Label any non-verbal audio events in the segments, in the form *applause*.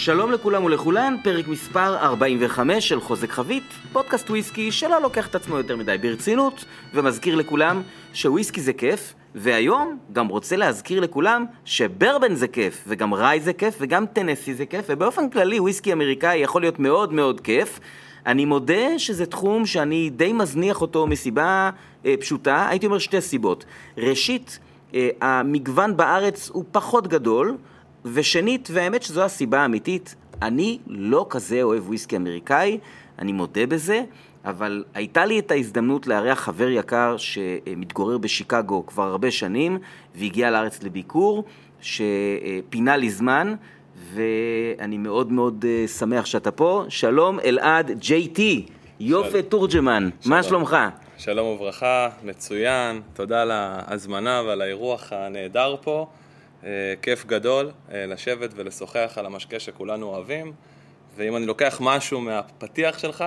שלום לכולם ולכולן, פרק מספר 45 של חוזק חבית, פודקאסט וויסקי שלא לוקח את עצמו יותר מדי ברצינות, ומזכיר לכולם שוויסקי זה כיף, והיום גם רוצה להזכיר לכולם שברבן זה כיף, וגם ראי זה כיף, וגם טנסי זה כיף, ובאופן כללי וויסקי אמריקאי יכול להיות מאוד מאוד כיף. אני מודה שזה תחום שאני די מזניח אותו מסיבה אה, פשוטה, הייתי אומר שתי סיבות. ראשית, אה, המגוון בארץ הוא פחות גדול, ושנית, והאמת שזו הסיבה האמיתית, אני לא כזה אוהב וויסקי אמריקאי, אני מודה בזה, אבל הייתה לי את ההזדמנות לארח חבר יקר שמתגורר בשיקגו כבר הרבה שנים, והגיע לארץ לביקור, שפינה לי זמן, ואני מאוד מאוד אה, שמח שאתה פה. שלום, אלעד טי, יופה תורג'מן, מה שלומך? שלום וברכה, מצוין, תודה על ההזמנה ועל האירוח הנהדר פה. אה, כיף גדול אה, לשבת ולשוחח על המשקה שכולנו אוהבים, ואם אני לוקח משהו מהפתיח שלך,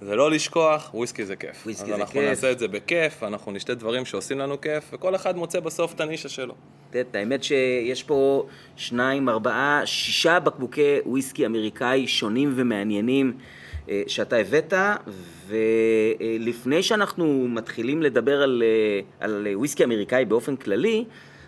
זה לא לשכוח, וויסקי זה כיף. וויסקי אז זה אנחנו כיף. נעשה את זה בכיף, אנחנו נשתה דברים שעושים לנו כיף, וכל אחד מוצא בסוף את הנישה שלו. את יודעת, האמת שיש פה שניים, ארבעה, שישה בקבוקי וויסקי אמריקאי שונים ומעניינים אה, שאתה הבאת, ולפני שאנחנו מתחילים לדבר על, על וויסקי אמריקאי באופן כללי,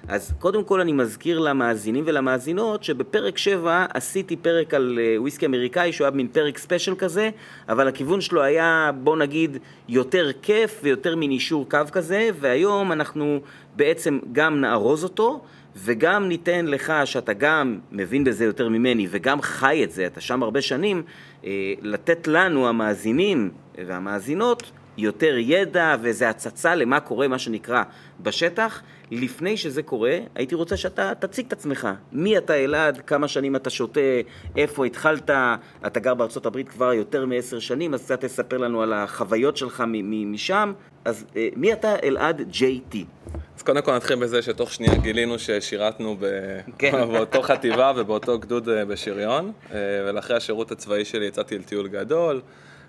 אז קודם כל אני מזכיר למאזינים ולמאזינות שבפרק 7 עשיתי פרק על אה, וויסקי אמריקאי שהוא היה מין פרק special כזה, אבל הכיוון שלו היה בוא נגיד יותר כיף ויותר מין אישור קו כזה, והיום אנחנו בעצם גם נארוז אותו וגם ניתן לך, שאתה גם מבין בזה יותר ממני וגם חי את זה, אתה שם הרבה שנים, אה, לתת לנו המאזינים והמאזינות יותר ידע ואיזה הצצה למה קורה, מה שנקרא, בשטח. לפני שזה קורה, הייתי רוצה שאתה תציג את עצמך. מי אתה אלעד, כמה שנים אתה שותה, איפה התחלת, אתה גר בארצות הברית כבר יותר מעשר שנים, אז קצת תספר לנו על החוויות שלך מ- מ- משם. אז אה, מי אתה אלעד טי? אז קודם כל נתחיל בזה שתוך שנייה גילינו ששירתנו ב... כן. *laughs* באותו חטיבה ובאותו גדוד אה, בשריון, אה, ולאחרי השירות הצבאי שלי יצאתי לטיול גדול,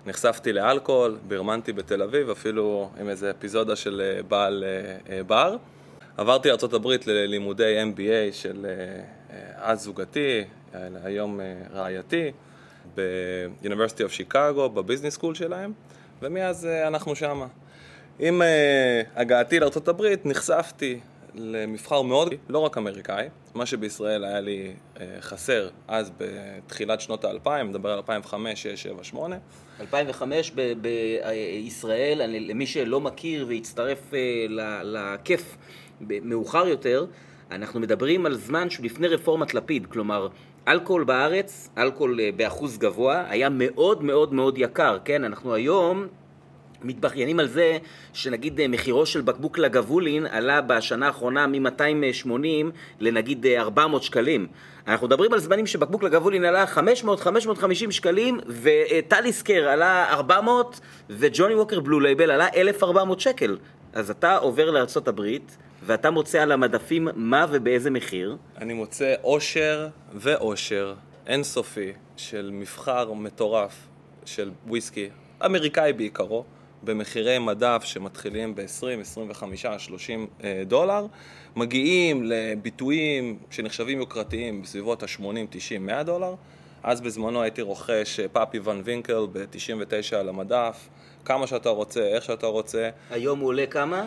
נחשפתי לאלכוהול, ברמנתי בתל אביב, אפילו עם איזה אפיזודה של אה, בעל אה, אה, בר. עברתי לארה"ב ללימודי MBA של אז זוגתי, היום רעייתי, ב-University of Chicago, בביזנס סקול שלהם, ומאז אנחנו שמה. עם הגעתי לארה"ב נחשפתי למבחר מאוד, לא רק אמריקאי, מה שבישראל היה לי uh, חסר אז בתחילת שנות האלפיים, מדבר על 2005, 6, 7, 8. 2005 ב- בישראל, למי שלא מכיר והצטרף אה, לכיף מאוחר יותר, אנחנו מדברים על זמן שהוא לפני רפורמת לפיד, כלומר אלכוהול בארץ, אלכוהול אה, באחוז גבוה, היה מאוד מאוד מאוד יקר, כן? אנחנו היום מתבכיינים על זה שנגיד אה, מחירו של בקבוק לגבולין עלה בשנה האחרונה מ-280 לנגיד אה, 400 שקלים. אנחנו מדברים על זמנים שבקבוק Lagavulin עלה 500-550 שקלים ו Talisker עלה 400 ו Johnnie Walker Blue Label עלה 1,400 שקל. אז אתה עובר הברית ואתה מוצא על המדפים מה ובאיזה מחיר. אני מוצא אושר ואושר אינסופי של מבחר מטורף של וויסקי, אמריקאי בעיקרו, במחירי מדף שמתחילים ב-20, 25, 30 אה, דולר, מגיעים לביטויים שנחשבים יוקרתיים בסביבות ה-80, 90, 100 דולר. אז בזמנו הייתי רוכש אה, פאפי ון וינקל ב-99 על המדף, כמה שאתה רוצה, איך שאתה רוצה. היום הוא עולה כמה?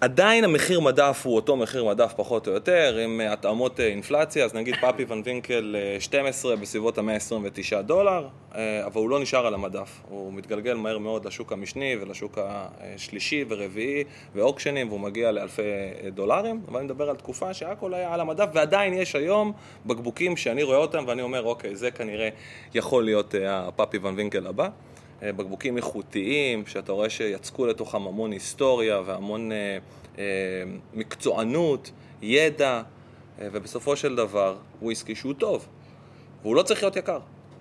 עדיין המחיר מדף הוא אותו מחיר מדף פחות או יותר, עם אה, התאמות אה, אינפלציה, אז נגיד פאפי ון וינקל אה, 12 בסביבות ה-129 דולר, אה, אבל הוא לא נשאר על המדף, הוא מתגלגל מהר מאוד לשוק המשני ולשוק השלישי ורביעי ואוקשנים, והוא מגיע לאלפי אה, דולרים, אבל אני מדבר על תקופה שהכל היה על המדף, ועדיין יש היום בקבוקים שאני רואה אותם ואני אומר, אוקיי, זה כנראה יכול להיות אה, הפאפי ון וינקל הבא. אה, בקבוקים איכותיים, שאתה רואה שיצקו לתוכם המון היסטוריה והמון אה, אה, מקצוענות, ידע, אה, ובסופו של דבר וויסקי שהוא טוב, והוא לא צריך להיות יקר,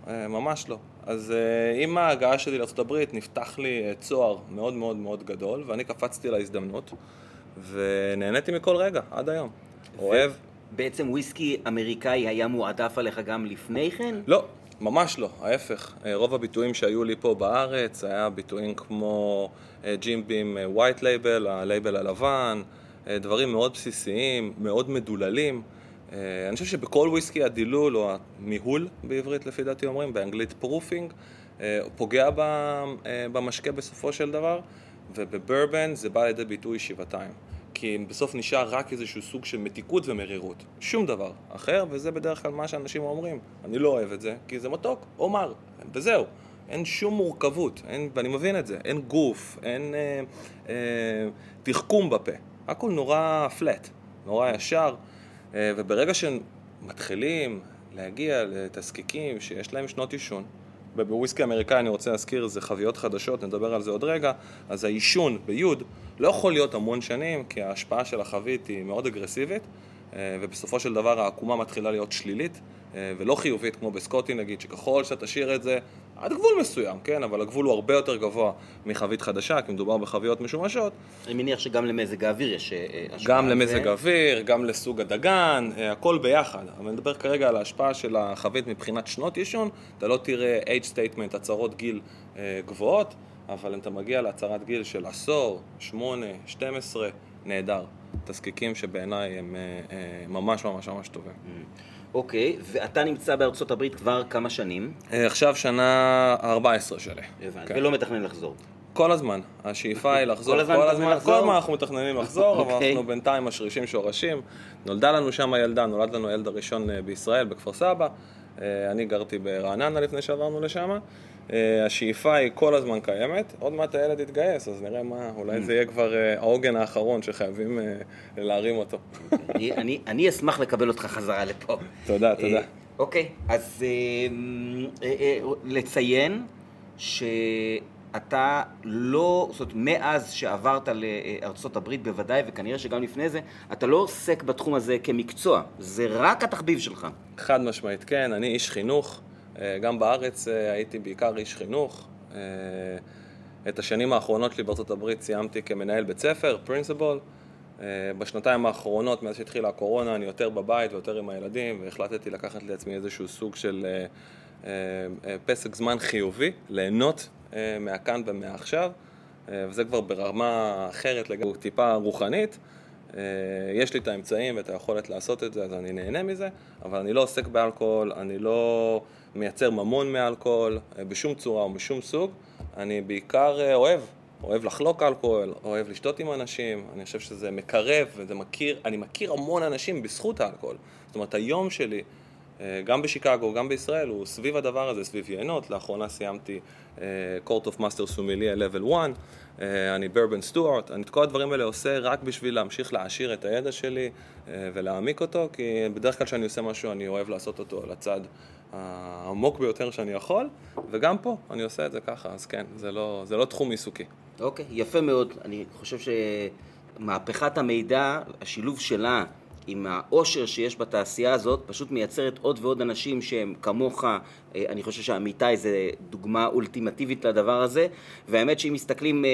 אה, ממש לא. אז אה, עם ההגעה שלי לארה"ב נפתח לי אה, צוהר מאוד מאוד מאוד גדול, ואני קפצתי להזדמנות, ונהניתי מכל רגע, עד היום. אוהב. בעצם וויסקי אמריקאי היה מועדף עליך גם לפני כן? לא, ממש לא, ההפך. אה, רוב הביטויים שהיו לי פה בארץ היה ביטויים כמו אה, Jim Beam White Label, ה label הלבן, אה, דברים מאוד בסיסיים, מאוד מדוללים, אני חושב שבכל וויסקי הדילול, או המיהול בעברית לפי דעתי אומרים, באנגלית proofing, פוגע במשקה בסופו של דבר, ובברבן זה בא לידי ביטוי שבעתיים. כי בסוף נשאר רק איזשהו סוג של מתיקות ומרירות. שום דבר אחר, וזה בדרך כלל מה שאנשים אומרים. אני לא אוהב את זה, כי זה מתוק או מר, וזהו. אין שום מורכבות, אין, ואני מבין את זה. אין גוף, אין אה, אה, תחכום בפה. הכל נורא פלט, נורא ישר, אה, וברגע שמתחילים להגיע לתזקיקים שיש להם שנות עישון, ובוויסקי אמריקאי אני רוצה להזכיר, זה חביות חדשות, נדבר על זה עוד רגע, אז העישון ביוד לא יכול להיות המון שנים, כי ההשפעה של החבית היא מאוד אגרסיבית, ובסופו של דבר העקומה מתחילה להיות שלילית, אה, ולא חיובית כמו בסקוטי נגיד, שככל שאתה תשאיר את זה עד גבול מסוים, כן? אבל הגבול הוא הרבה יותר גבוה מחבית חדשה, כי מדובר בחביות משומשות. אני מניח שגם למזג האוויר יש אה, השפעה. גם למזג האוויר, גם לסוג הדגן, הכל ביחד. אבל אני מדבר כרגע על ההשפעה של החבית מבחינת שנות עישון, אתה לא תראה age statement, הצהרות גיל גבוהות, אבל אם אתה מגיע להצהרת גיל של עשור, שמונה, 12, נהדר. תזקיקים שבעיניי הם ממש ממש ממש טובים. Mm. אוקיי, ואתה נמצא בארצות הברית כבר כמה שנים? אה, עכשיו שנה 14 שלי. הבנתי, כן. ולא מתכנן לחזור. כל הזמן, השאיפה היא לחזור, כל הזמן, כל הזמן? כל הזמן אנחנו מתכננים לחזור, אבל אוקיי. אנחנו בינתיים משרישים שורשים. נולדה לנו שם ילדה, נולד לנו הילד הראשון אה, בישראל, בכפר סבא. אה, אני גרתי ברעננה לפני שעברנו לשם. אה, השאיפה היא כל הזמן קיימת, עוד מעט הילד יתגייס, אז נראה מה, אולי זה יהיה כבר אה, העוגן האחרון שחייבים להרים אותו. אני, אני אשמח לקבל אותך חזרה לפה. תודה, תודה. אוקיי, אז לציין שאתה לא, זאת אומרת, מאז שעברת לארצות הברית בוודאי, וכנראה שגם לפני זה, אתה לא עוסק בתחום הזה כמקצוע, זה רק התחביב שלך. חד משמעית, כן, אני איש חינוך. אה, גם בארץ אה, הייתי בעיקר איש חינוך. אה, את השנים האחרונות שלי בארצות הברית סיימתי כמנהל בית ספר, פרינסיבול. בשנתיים האחרונות, מאז שהתחילה הקורונה, אני יותר בבית ויותר עם הילדים, והחלטתי לקחת לעצמי איזשהו סוג של פסק זמן חיובי, ליהנות מהכאן ומעכשיו, וזה כבר ברמה אחרת לגמרי, טיפה רוחנית. יש לי את האמצעים ואת היכולת לעשות את זה, אז אני נהנה מזה, אבל אני לא עוסק באלכוהול, אני לא מייצר ממון מאלכוהול אה, בשום צורה או בשום סוג. אני בעיקר אה, אוהב, אוהב לחלוק אלכוהול, אוהב לשתות עם אנשים, אני חושב שזה מקרב וזה מכיר, אני מכיר המון אנשים בזכות האלכוהול. זאת אומרת, היום שלי, אה, גם בשיקגו, גם בישראל, הוא סביב הדבר הזה, סביב יינות. לאחרונה סיימתי Court of Master Sommelier Level 1, אני ברבן סטוארט, אני את כל הדברים האלה עושה רק בשביל להמשיך להעשיר את הידע שלי ולהעמיק אותו, כי בדרך כלל כשאני עושה משהו אני אוהב לעשות אותו על הצד העמוק ביותר שאני יכול, וגם פה אני עושה את זה ככה, אז כן, זה לא, זה לא תחום עיסוקי. אוקיי, יפה מאוד. אני חושב שמהפכת המידע, השילוב שלה עם העושר שיש בתעשייה הזאת, פשוט מייצרת עוד ועוד אנשים שהם כמוך, אה, אני חושב שעמיתי זה דוגמה אולטימטיבית לדבר הזה, והאמת שאם מסתכלים אה,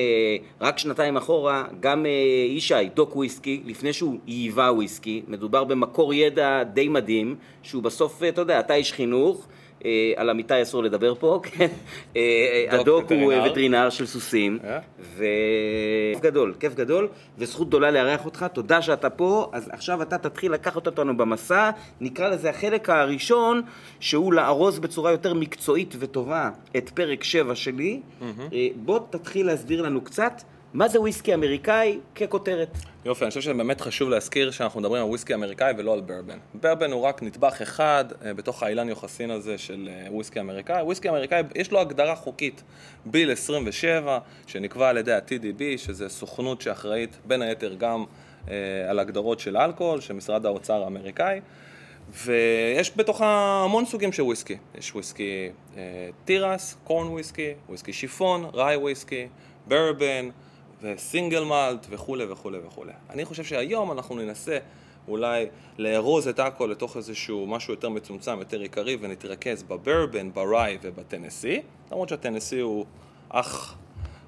רק שנתיים אחורה, גם אה, ישי, דוק וויסקי, לפני שהוא ייבא וויסקי, מדובר במקור ידע די מדהים, שהוא בסוף, אתה יודע, אתה איש חינוך, על אמיתי אסור לדבר פה, *laughs* כן? אה, הדוק הוא וטרינר של סוסים, אה? וכיף גדול, כיף גדול, וזכות גדולה לארח אותך, תודה שאתה פה, אז עכשיו אתה תתחיל לקחת אותנו במסע, נקרא לזה החלק הראשון, שהוא לארוז בצורה יותר מקצועית וטובה את פרק 7 שלי. בוא תתחיל להסביר לנו קצת מה זה וויסקי אמריקאי ככותרת. יופי, אני חושב שבאמת חשוב להזכיר שאנחנו מדברים על וויסקי אמריקאי ולא על ברבן. ברבן הוא רק נדבך אחד אה, בתוך האילן יוחסין הזה של אה, וויסקי אמריקאי. וויסקי אמריקאי, יש לו הגדרה חוקית, ביל 27, שנקבע על ידי ה-TDB, שזה סוכנות שאחראית בין היתר גם אה, על הגדרות של אלכוהול, של משרד האוצר האמריקאי. ויש בתוכה המון סוגים של וויסקי. יש וויסקי אה, תירס, קורן וויסקי, וויסקי שיפון, ראי וויסקי, ברבן. וסינגל מאלט וכולי וכולי וכולי. אני חושב שהיום אנחנו ננסה אולי לארוז את הכל לתוך איזשהו משהו יותר מצומצם, יותר עיקרי, ונתרכז בברבן, בראי ובטנסי, למרות שהטנסי הוא אח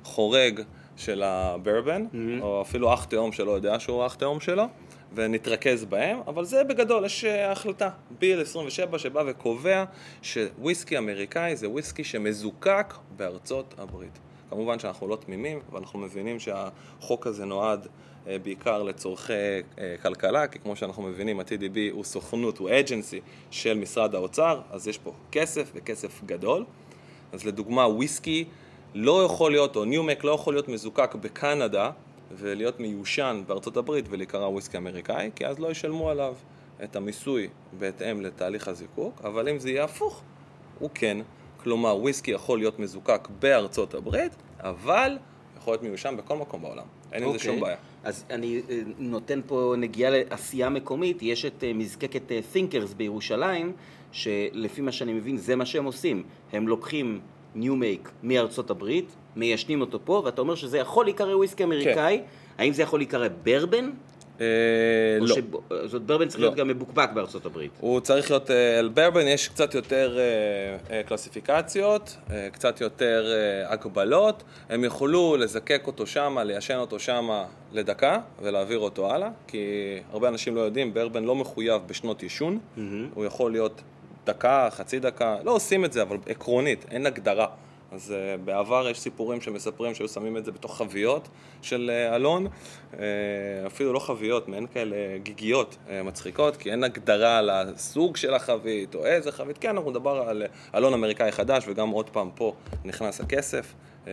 חורג של הברבן, mm-hmm. או אפילו אח תאום שלא יודע שהוא אח תאום שלו, ונתרכז בהם, אבל זה בגדול, יש אה, החלטה, ביל 27 שבא וקובע שוויסקי אמריקאי זה וויסקי שמזוקק בארצות הברית. כמובן שאנחנו לא תמימים, ואנחנו מבינים שהחוק הזה נועד אה, בעיקר לצורכי אה, כלכלה, כי כמו שאנחנו מבינים, ה-TDB הוא סוכנות, הוא אג'נסי של משרד האוצר, אז יש פה כסף וכסף גדול. אז לדוגמה, וויסקי לא יכול להיות, או ניומק לא יכול להיות מזוקק בקנדה ולהיות מיושן בארצות הברית ולהיקרא וויסקי אמריקאי, כי אז לא ישלמו עליו את המיסוי בהתאם לתהליך הזיקוק, אבל אם זה יהיה הפוך, הוא כן. כלומר, וויסקי יכול להיות מזוקק בארצות הברית, אבל יכול להיות מיושן בכל מקום בעולם. אין עם okay. זה שום אוקיי. בעיה. אז אני אה, נותן פה נגיעה לעשייה מקומית, יש את אה, מזקקת אה, Thinkers בירושלים, שלפי מה שאני מבין זה מה שהם עושים. הם לוקחים ניו מייק מארצות הברית, מיישנים אותו פה, ואתה אומר שזה יכול להיקרא וויסקי אמריקאי, כן. האם זה יכול להיקרא ברבן? אה, לא. זאת ברבן צריך לא. להיות גם מבוקבק בארצות הברית. הוא צריך להיות, על אה, ברבן יש קצת יותר אה, קלסיפיקציות, קצת יותר הגבלות. הם יוכלו לזקק אותו שמה, ליישן אותו שמה לדקה ולהעביר אותו הלאה, כי הרבה אנשים לא יודעים, ברבן לא מחויב בשנות עישון. הוא יכול להיות דקה, חצי דקה, לא עושים את זה, אבל עקרונית, אין הגדרה. אז uh, בעבר יש סיפורים שמספרים שהיו שמים את זה בתוך חביות של uh, אלון, uh, אפילו לא חביות, מעין כאלה גיגיות uh, מצחיקות, כי אין הגדרה לסוג של החבית או איזה חבית, כן, אנחנו נדבר על אלון אמריקאי חדש, וגם עוד פעם פה נכנס הכסף, uh,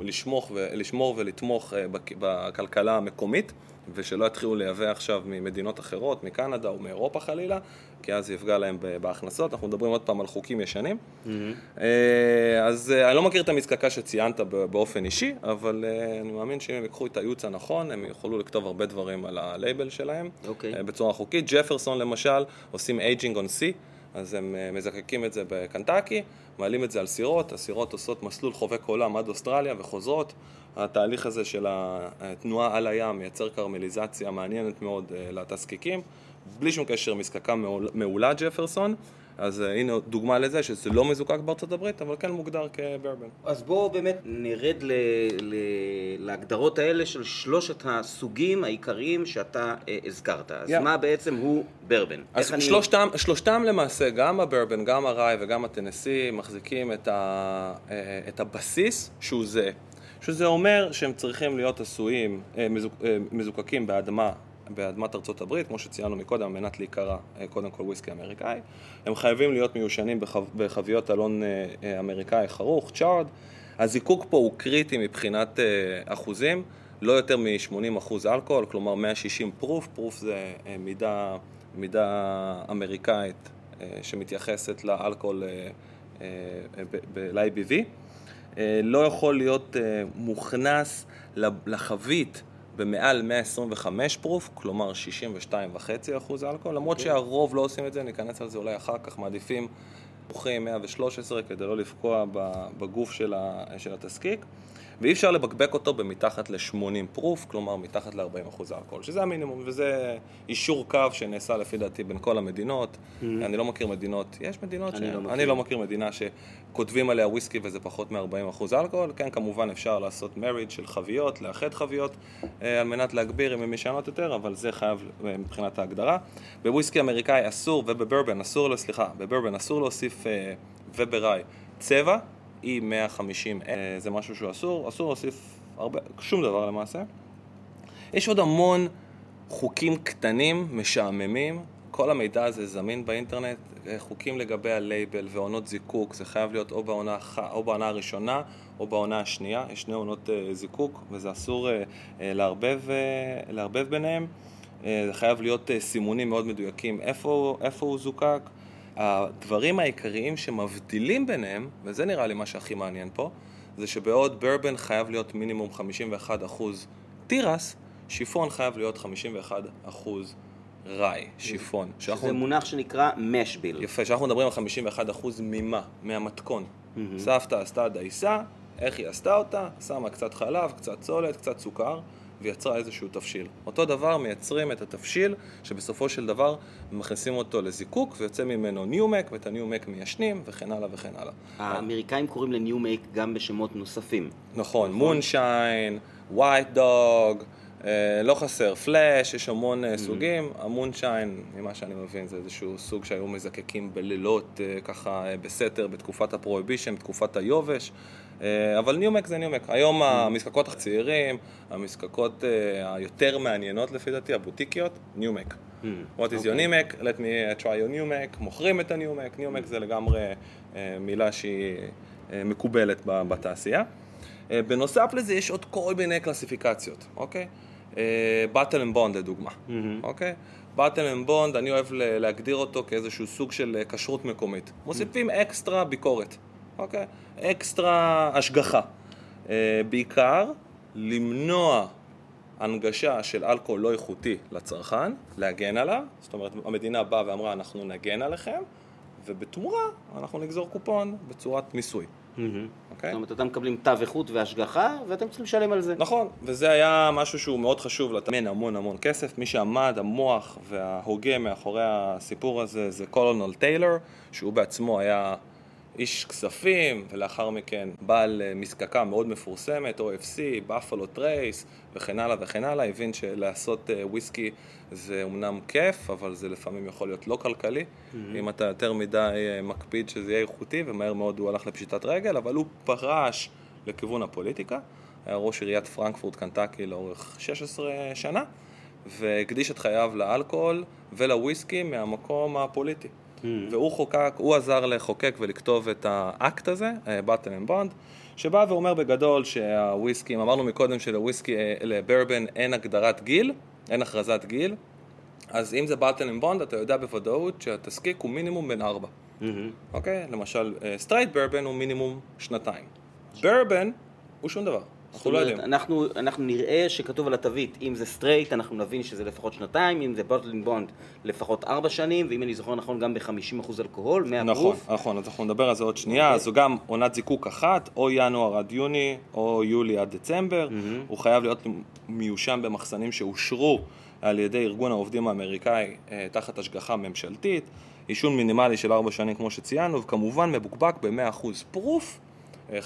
לשמוך ו- לשמור ולתמוך uh, בכלכלה המקומית. ושלא יתחילו לייבא עכשיו ממדינות אחרות, מקנדה או מאירופה חלילה, כי אז יפגע להם בהכנסות. אנחנו מדברים עוד פעם על חוקים ישנים. Mm-hmm. אז אה, אני לא מכיר את המזקקה שציינת באופן אישי, אבל אה, אני מאמין שאם הם ייקחו את הייעוץ הנכון, הם יוכלו לכתוב הרבה דברים על הלייבל שלהם, okay. אוקיי. בצורה חוקית. Jefferson למשל, עושים aging on sea. אז הם מזקקים את זה בקנטקי, מעלים את זה על סירות, הסירות עושות מסלול חובק עולם עד אוסטרליה וחוזרות. התהליך הזה של התנועה על הים מייצר קרמליזציה מעניינת מאוד אה, לתזקיקים, בלי שום קשר מזקקה מעולה ג'פרסון. אז uh, הנה דוגמה לזה שזה לא מזוקק בארצות הברית, אבל כן מוגדר כברבן. אז בואו באמת נרד ל, ל, להגדרות האלה של שלושת הסוגים העיקריים שאתה uh, הזכרת. אז yeah. מה בעצם הוא ברבן? אז שלושתם, אני... שלושתם למעשה, גם הברבן, גם הראי וגם הטנסי, מחזיקים את, ה, uh, את הבסיס שהוא זהה. שזה אומר שהם צריכים להיות עשויים, אה, מזוק, אה, מזוקקים באדמה, באדמת ארצות הברית, כמו שציינו מקודם, על מנת להיקרא אה, קודם כל וויסקי אמריקאי. הם חייבים להיות מיושנים בחו, בחביות אלון אמריקאי חרוך, צ'ארד. הזיקוק פה הוא קריטי מבחינת אחוזים, לא יותר מ-80% אלכוהול, כלומר 160 פרוף, פרוף זה מידה, מידה אמריקאית שמתייחסת לאלכוהול ב-IBV. אה, לא יכול להיות אה, מוכנס לחבית במעל 125 פרוף, כלומר 62.5% אלכוהול, למרות okay. אוקיי. שהרוב לא עושים את זה, ניכנס על זה אולי אחר כך, מעדיפים פרוחים 113 כדי לא לפגוע בגוף של התזקיק. ואי אפשר לבקבק אותו במתחת ל-80 פרוף, כלומר מתחת ל-40% אלכוהול, שזה המינימום, וזה אישור קו שנעשה לפי דעתי בין כל המדינות. Mm-hmm. אני לא מכיר מדינות, יש מדינות אני, ש... לא, אני לא מכיר מדינה שכותבים עליה וויסקי וזה פחות מ-40% אלכוהול. כן, כמובן אפשר לעשות מריד של חביות, לאחד חביות, אה, על מנת להגביר אם הן משנות יותר, אבל זה חייב אה, מבחינת ההגדרה. בוויסקי אמריקאי אסור, ובברבן אסור, סליחה, בברבן אסור להוסיף, אה, ובראי, צבע. E150 זה משהו שהוא אסור, אסור להוסיף הרבה, שום דבר למעשה. יש עוד המון חוקים קטנים, משעממים, כל המידע הזה זמין באינטרנט, חוקים לגבי הלייבל ועונות זיקוק, זה חייב להיות או בעונה, או בעונה הראשונה או בעונה השנייה, יש שני עונות uh, זיקוק וזה אסור לערבב, לערבב ביניהם, זה חייב להיות סימונים מאוד מדויקים. איפה, איפה הוא זוקק, הדברים העיקריים שמבדילים ביניהם, וזה נראה לי מה שהכי מעניין פה, זה שבעוד ברבן חייב להיות מינימום 51% תירס, שיפון חייב להיות 51% ראי, שיפון. שזה שאנחנו... מונח שנקרא משביל. יפה, שאנחנו מדברים על 51% ממה? מהמתכון. Mm-hmm. סבתא עשתה דייסה, איך היא עשתה אותה? שמה קצת חלב, קצת סולת, קצת סוכר. ויצרה איזשהו תבשיל. אותו דבר מייצרים את התבשיל שבסופו של דבר מכניסים אותו לזיקוק ויוצא ממנו ניומק ואת הניומק מיישנים וכן הלאה וכן הלאה. האמריקאים קוראים ל new make גם בשמות נוספים. נכון, moonshine, white dog, לא חסר פלאש, יש המון אה, סוגים, ה moonshine, ממה שאני מבין, זה איזשהו סוג שהיו מזקקים בלילות, אה, ככה אה, בסתר, בתקופת ה Prohibition, בתקופת היובש, אבל new make זה new make. היום המזקקות הצעירים, המזקקות אה, היותר מעניינות לפי דעתי, הבוטיקיות, ניומק. What is your ניומק? Let me try your ניומק, מוכרים את הניומק, ניומק זה לגמרי אה, מילה שהיא אה, מקובלת בתעשייה. אה, בנוסף לזה יש עוד כל מיני קלסיפיקציות, אוקיי? bottled in bond לדוגמה, אוקיי? bottled in bond, אני אוהב להגדיר אותו כאיזשהו סוג של אה, כשרות מקומית. מוסיפים אקסטרה ביקורת, אוקיי? אקסטרה השגחה. אה, בעיקר למנוע הנגשה של אלכוהול לא איכותי לצרכן, להגן עליו, זאת אומרת המדינה באה ואמרה אנחנו נגן עליכם, ובתמורה אנחנו נגזור קופון בצורת מיסוי, אוקיי? זאת אומרת, אתם מקבלים תו איכות והשגחה, ואתם צריכים לשלם על זה. נכון, וזה היה משהו שהוא מאוד חשוב לתאמן המון המון כסף. מי שעמד, המוח וההוגה מאחורי הסיפור הזה זה קולונל Taylor, שהוא בעצמו היה איש כספים, ולאחר מכן בעל אה, מזקקה מאוד מפורסמת, OFC, Buffalo Trace, וכן הלאה וכן הלאה, הבין שלעשות אה, וויסקי זה אמנם כיף, אבל זה לפעמים יכול להיות לא כלכלי, אם אתה יותר מדי אה, מקפיד שזה יהיה איכותי, ומהר מאוד הוא הלך לפשיטת רגל, אבל הוא פרש לכיוון הפוליטיקה. היה ראש עיריית פרנקפורט קנטקי לאורך 16 שנה, והקדיש את חייו לאלכוהול ולוויסקי מהמקום הפוליטי. והוא חוקק, הוא עזר לחוקק ולכתוב את האקט הזה, bottled in bond, שבא ואומר בגדול שהוויסקי, אם אמרנו מקודם שלוויסקי, אה, לברבן אין הגדרת גיל, אין הכרזת גיל, אז אם זה bottled in bond, אתה יודע בוודאות שהתזקיק הוא מינימום בן ארבע. אוקיי? למשל, straight ברבן הוא מינימום שנתיים. ברבן הוא שום דבר. אנחנו לא אומרת, יודעים. אנחנו, אנחנו נראה שכתוב על התווית, אם זה straight, אנחנו נבין שזה לפחות שנתיים, אם זה bottled in bond, לפחות ארבע שנים, ואם אני זוכר נכון, גם ב-50% אלכוהול, 100 נכון, proof. נכון, אז אנחנו נדבר על זה עוד שנייה, אז זו גם עונת זיקוק אחת, או ינואר עד יוני, או יולי עד דצמבר, הוא חייב להיות מיושן במחסנים שאושרו על ידי ארגון העובדים האמריקאי אה, תחת השגחה ממשלתית, יישון מינימלי של ארבע שנים כמו שציינו, וכמובן מבוקבק ב-100% proof. אה,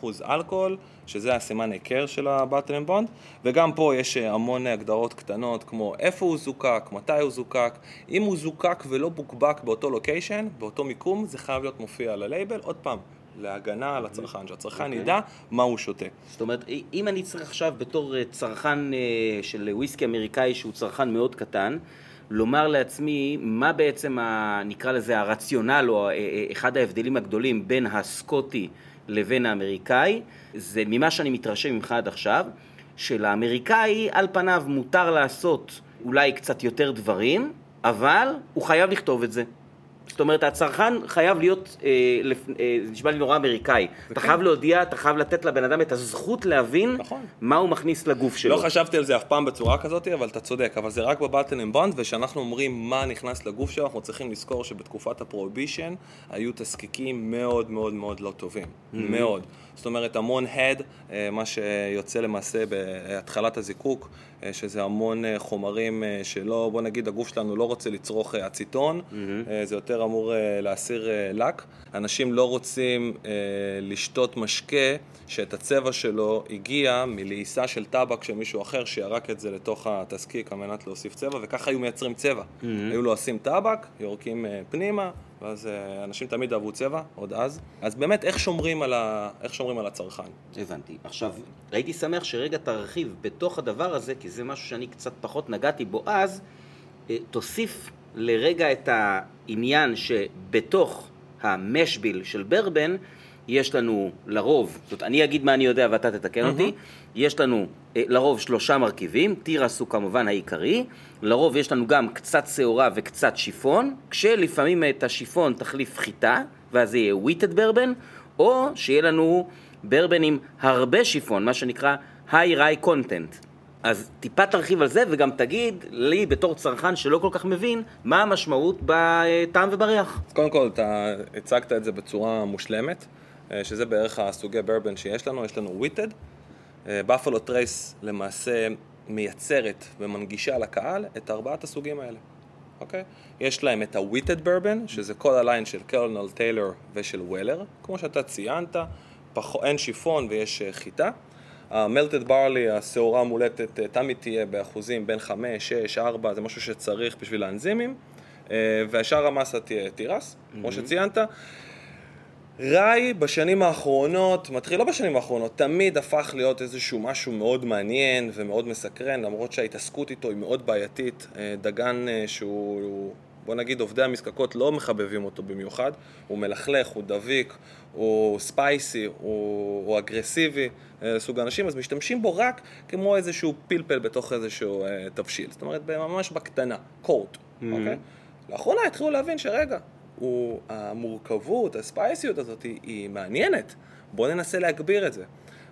50% אלכוהול, שזה הסימן היכר של ה bottled in bond, וגם פה יש אה, המון הגדרות קטנות כמו איפה הוא זוקק, מתי הוא זוקק, אם הוא זוקק ולא בוקבק באותו location, באותו מיקום, זה חייב להיות מופיע על הלייבל, עוד פעם, להגנה על הצרכן, שהצרכן אוקיי. ידע מה הוא שותה. זאת אומרת, אם אני צריך עכשיו בתור אה, צרכן אה, של וויסקי אמריקאי שהוא צרכן מאוד קטן, לומר לעצמי מה בעצם, ה, נקרא לזה הרציונל או אחד ההבדלים הגדולים בין הסקוטי לבין האמריקאי, זה ממה שאני מתרשם ממך עד עכשיו, שלאמריקאי על פניו מותר לעשות אולי קצת יותר דברים, אבל הוא חייב לכתוב את זה. זאת אומרת, הצרכן חייב להיות, אה, לפ... אה, זה נשמע לי נורא אמריקאי. אתה חייב להודיע, אתה חייב לתת לבן אדם את הזכות להבין נכון. מה הוא מכניס לגוף שלו. לא חשבתי על זה אף פעם בצורה כזאת, אבל אתה צודק, אבל זה רק בbottled in bond, וכשאנחנו אומרים מה נכנס לגוף שלו, אנחנו צריכים לזכור שבתקופת ה prohibition היו תזקיקים מאוד מאוד מאוד לא טובים, מאוד. זאת אומרת, המון head, אה, מה שיוצא למעשה בהתחלת הזיקוק, אה, שזה המון אה, חומרים שלא, בוא נגיד, הגוף שלנו לא רוצה לצרוך אציטון, אה, זה יותר אמור להסיר לק. אנשים לא רוצים לשתות משקה שאת הצבע שלו הגיע מלעיסה של טבק של מישהו אחר שירק את זה לתוך התזקיק על מנת להוסיף צבע, וככה היו מייצרים צבע. היו לועסים טבק, יורקים פנימה, ואז אה, אנשים תמיד אהבו צבע, עוד אז. אז באמת, איך שומרים על, ה... איך שומרים על הצרכן? הבנתי. עכשיו, הייתי שמח שרגע תרחיב בתוך הדבר הזה, כי זה משהו שאני קצת פחות נגעתי בו אז, אה, תוסיף לרגע את העניין שבתוך המשביל של ברבן, יש לנו לרוב, זאת אומרת, אני אגיד מה אני יודע ואתה תתקן אותי, יש לנו אה, לרוב שלושה מרכיבים, תירס הוא כמובן העיקרי, לרוב יש לנו גם קצת שעורה וקצת שיפון, כשלפעמים את השיפון תחליף חיטה, ואז זה יהיה wheated ברבן, או שיהיה לנו ברבן עם הרבה שיפון, מה שנקרא high rye content. אז טיפה תרחיב על זה וגם תגיד לי בתור צרכן שלא כל כך מבין מה המשמעות בטעם ובריח. קודם כל, אתה הצגת את זה בצורה מושלמת, שזה בערך הסוגי ברבן שיש לנו, יש לנו wheated. Buffalo Trace למעשה מייצרת ומנגישה לקהל את ארבעת הסוגים האלה, אוקיי? יש להם את ה-Witted Bourbon, שזה כל הליין של קרנל טיילור ושל וולר, כמו שאתה ציינת, פח... אין שיפון ויש אה, חיטה. המלטד ברלי, השעורה המולטת, אה, תמיד תהיה באחוזים בין 5, 6, 4, זה משהו שצריך בשביל האנזימים, אה, והשאר המסה תהיה תירס, כמו שציינת. ראי בשנים האחרונות, מתחיל לא בשנים האחרונות, תמיד הפך להיות איזשהו משהו מאוד מעניין ומאוד מסקרן, למרות שההתעסקות איתו היא מאוד בעייתית. אה, דגן אה, שהוא, בוא נגיד, עובדי המזקקות לא מחבבים אותו במיוחד, הוא מלכלך, הוא דביק, הוא ספייסי, הוא, הוא אגרסיבי, אה, סוג האנשים, אז משתמשים בו רק כמו איזשהו פלפל בתוך איזשהו תבשיל. זאת אומרת, ממש בקטנה, קורט, mm-hmm. אוקיי? לאחרונה התחילו להבין שרגע, הוא, המורכבות, הספייסיות הזאת היא, מעניינת, בואו ננסה להגביר את זה.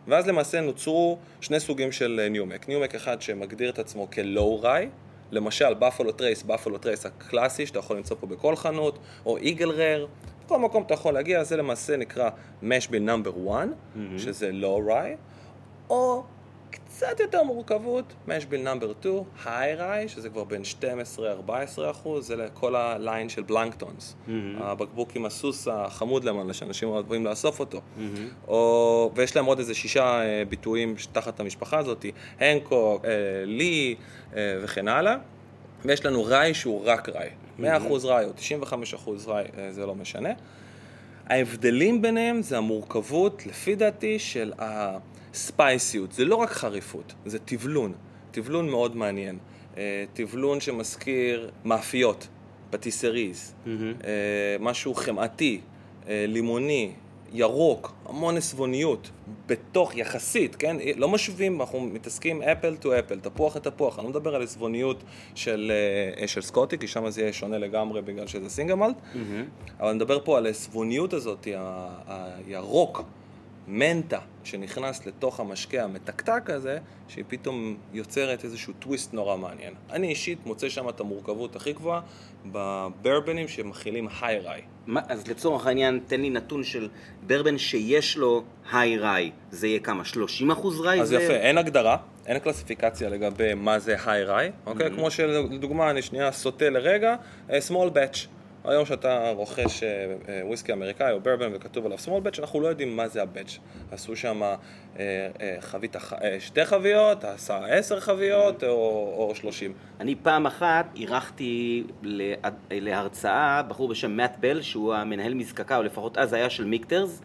ואז למעשה נוצרו שני סוגים של ניומק. ניומק אחד שמגדיר את עצמו כלואו ריי, למשל Buffalo Trace, Buffalo Trace הקלאסי שאתה יכול למצוא פה בכל חנות, או Eagle Rare, בכל מקום אתה יכול להגיע, זה למעשה נקרא mash bill number 1, שזה לואו ריי, או קצת יותר מורכבות, mash bill number 2, high rye, שזה כבר בין 12-14 אחוז, זה לכל ה line של Blanton's. Mm-hmm. הבקבוק עם הסוס החמוד למעלה, שאנשים אוהבים לאסוף אותו. Mm-hmm. או, ויש להם עוד איזה שישה אה, ביטויים תחת המשפחה הזאת, הנקוק, אה, לי אה, וכן הלאה. ויש לנו ריי שהוא רק ריי. 100% ריי או 95% ריי, זה לא משנה. ההבדלים ביניהם זה המורכבות, לפי דעתי, של ה... ספייסיות, זה לא רק חריפות, זה טבלון, טבלון מאוד מעניין. טבלון שמזכיר מאפיות, פטיסריז, mm-hmm. משהו חמאתי, לימוני, ירוק, המון עסבוניות, בתוך, יחסית, כן? לא משווים, אנחנו מתעסקים אפל טו אפל, תפוח לתפוח, אני לא מדבר על עסבוניות של, של סקוטי, כי שם זה יהיה שונה לגמרי בגלל שזה סינגמלט, mm-hmm. אבל אני מדבר פה על העסבוניות הזאת, הירוק. מנטה שנכנס לתוך המשקה המתקתק הזה, שהיא פתאום יוצרת איזשהו טוויסט נורא מעניין. אני אישית מוצא שם את המורכבות הכי גבוהה בברבנים שמכילים היי ריי. אז לצורך העניין, תן לי נתון של ברבן שיש לו היי ריי. זה יהיה כמה? 30 אחוז ריי? אז זה... יפה, אין הגדרה, אין קלסיפיקציה לגבי מה זה היי ריי, אוקיי? Mm-hmm. כמו שלדוגמה, אני שנייה סוטה לרגע, small batch. היום שאתה רוכש אה, אה, וויסקי אמריקאי או ברבן וכתוב עליו small batch, אנחנו לא יודעים מה זה הבאץ'. עשו שם אה, חבית, שתי חביות, עשה עשר חביות או, שלושים. אני פעם אחת אירחתי להרצאה בחור בשם מאט בל, שהוא המנהל מזקקה, או לפחות אז היה של Michter's,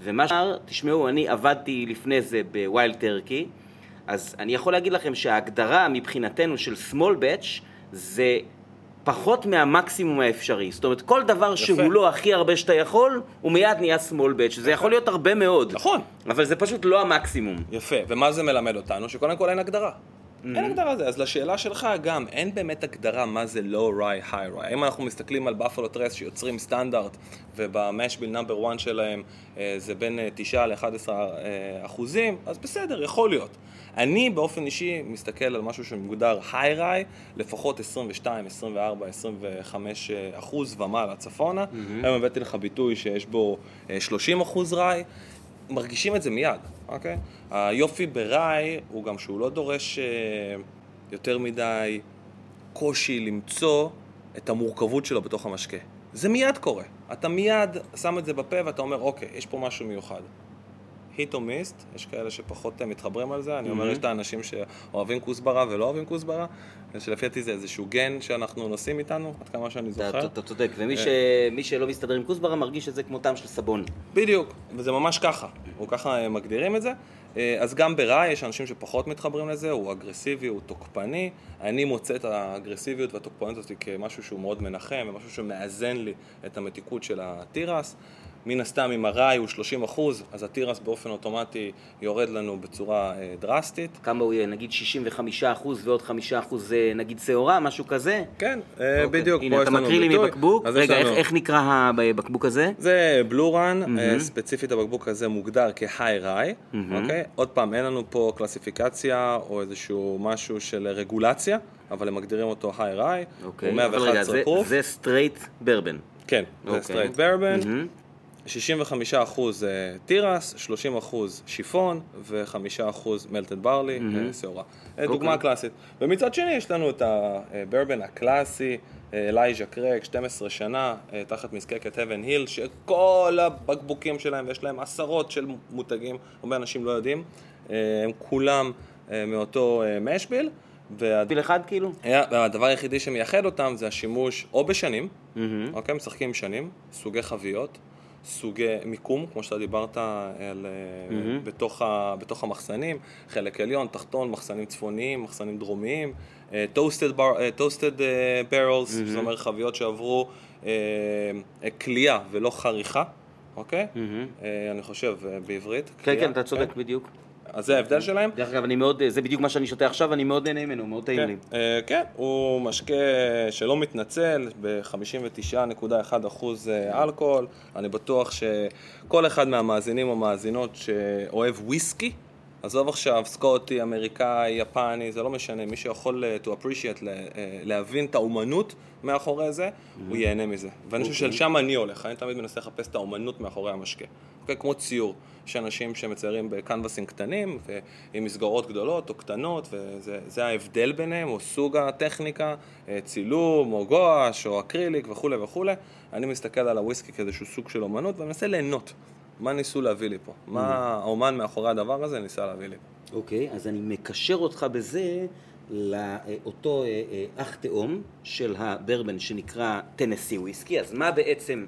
ומה שאמר, תשמעו, אני עבדתי לפני זה ב Wild Turkey, אז אני יכול להגיד לכם שההגדרה מבחינתנו של small batch זה פחות מהמקסימום האפשרי. זאת אומרת, כל דבר יפה. שהוא לא הכי הרבה שאתה יכול, הוא מיד נהיה small batch. זה יכול להיות הרבה מאוד. נכון. אבל זה פשוט לא המקסימום. יפה. ומה זה מלמד אותנו? שקודם כל אין הגדרה. Mm-hmm. אין הגדרה לזה. אז לשאלה שלך גם, אין באמת הגדרה מה זה low rye, high rye. אם אנחנו מסתכלים על Buffalo Trace שיוצרים סטנדרט, ובמשביל נאמבר 1 שלהם אה, זה בין 9 אה, ל-11 אה, אחוזים, אז בסדר, יכול להיות. אני באופן אישי מסתכל על משהו שמוגדר היי ריי, לפחות 22, 24, 25 אחוז ומעלה צפונה. Mm-hmm. היום הבאתי לך ביטוי שיש בו 30 אחוז ריי. מרגישים את זה מיד, אוקיי? היופי בראי הוא גם שהוא לא דורש אה, יותר מדי קושי למצוא את המורכבות שלו בתוך המשקה. זה מיד קורה. אתה מיד שם את זה בפה ואתה אומר, אוקיי, יש פה משהו מיוחד. היט או מיסט, יש כאלה שפחות אה, מתחברים על זה, אני אומר, יש את האנשים שאוהבים כוסברה ולא אוהבים כוסברה, שלפי דעתי זה איזשהו גן שאנחנו נוסעים איתנו, עד כמה שאני זוכר. אתה צודק, ומי אה, שלא מסתדר עם כוסברה מרגיש את זה כמו טעם של סבון. בדיוק, וזה ממש ככה, או ככה אה, מגדירים את זה. אז גם בראי יש אנשים שפחות מתחברים לזה, הוא אגרסיבי, הוא תוקפני. אני מוצא את האגרסיביות והתוקפנות הזאת כמשהו שהוא מאוד מנחם, ומשהו שמאזן לי את המתיקות של התירס. מן הסתם אם הראי הוא 30 אחוז, אז התירס באופן אוטומטי יורד לנו בצורה אה, דרסטית. כמה הוא יהיה? נגיד 65 אחוז ועוד 5 אחוז זה נגיד שעורה, משהו כזה? כן, אה, אוקיי. בדיוק. הנה, אתה מקריא לי מבקבוק. רגע, איך, איך נקרא הבקבוק הזה? זה בלורן, mm-hmm. ספציפית הבקבוק הזה מוגדר כהיי ראי, mm-hmm. אוקיי? עוד פעם, אין לנו פה קלסיפיקציה או איזשהו משהו של רגולציה. אבל הם מגדירים אותו high rye, אוקיי. הוא 111 proof. זה straight ברבן. כן, זה straight ברבן. 65% תירס, 30% שיפון ו-5% malted barley, שעורה. דוגמה אוקיי. קלאסית. ומצד שני יש לנו את הברבן הקלאסי, Elijah Craig, 12 שנה, אה, תחת מזקקת Heaven Hill, שכל הבקבוקים שלהם, ויש להם עשרות של מותגים, הרבה אנשים לא יודעים, הם כולם מאותו משביל. וביל אחד כאילו? והדבר היחידי שמייחד אותם זה השימוש או בשנים, mm-hmm. אוקיי, משחקים שנים, סוגי חביות, סוגי מיקום, כמו שאתה דיברת על, mm-hmm. בתוך, ה, בתוך המחסנים, חלק עליון, תחתון, מחסנים צפוניים, מחסנים דרומיים, טוסטד ברלס, זאת אומרת חביות שעברו כליאה ולא חריכה, אוקיי? Mm-hmm. Uh, אני חושב uh, בעברית. כן, כן, אתה צודק כן? בדיוק. אז זה ההבדל שלהם. דרך אגב, אני מאוד, זה בדיוק מה שאני שותה עכשיו, אני מאוד נהנה ממנו, מאוד טעים כן, לי. אה, כן, הוא משקה שלא מתנצל, ב-59.1% אה, אלכוהול. אני בטוח שכל אחד מהמאזינים או מאזינות שאוהב וויסקי, עזוב עכשיו סקוטי, אמריקאי, יפני, זה לא משנה, מי שיכול uh, to appreciate, uh, להבין את האומנות מאחורי זה, mm-hmm. הוא ייהנה מזה. ואני חושב. אוקיי. שלשם אני הולך, אני תמיד מנסה לחפש את האומנות מאחורי המשקה. אוקיי? כמו ציור, יש אנשים שמציירים בקנבסים קטנים, ועם מסגרות גדולות או קטנות, וזה ההבדל ביניהם, או סוג הטכניקה, אה, צילום, או גואש, או אקריליק וכולי וכולי. אני מסתכל על הוויסקי כאיזשהו סוג של אומנות, ואני ליהנות. מה ניסו להביא לי פה? מה mm. האומן מאחורי הדבר הזה ניסה להביא לי פה? אוקיי, אז אני מקשר אותך בזה לאותו אה, אה, אח תאום של הברבן שנקרא טנסי וויסקי, אז מה בעצם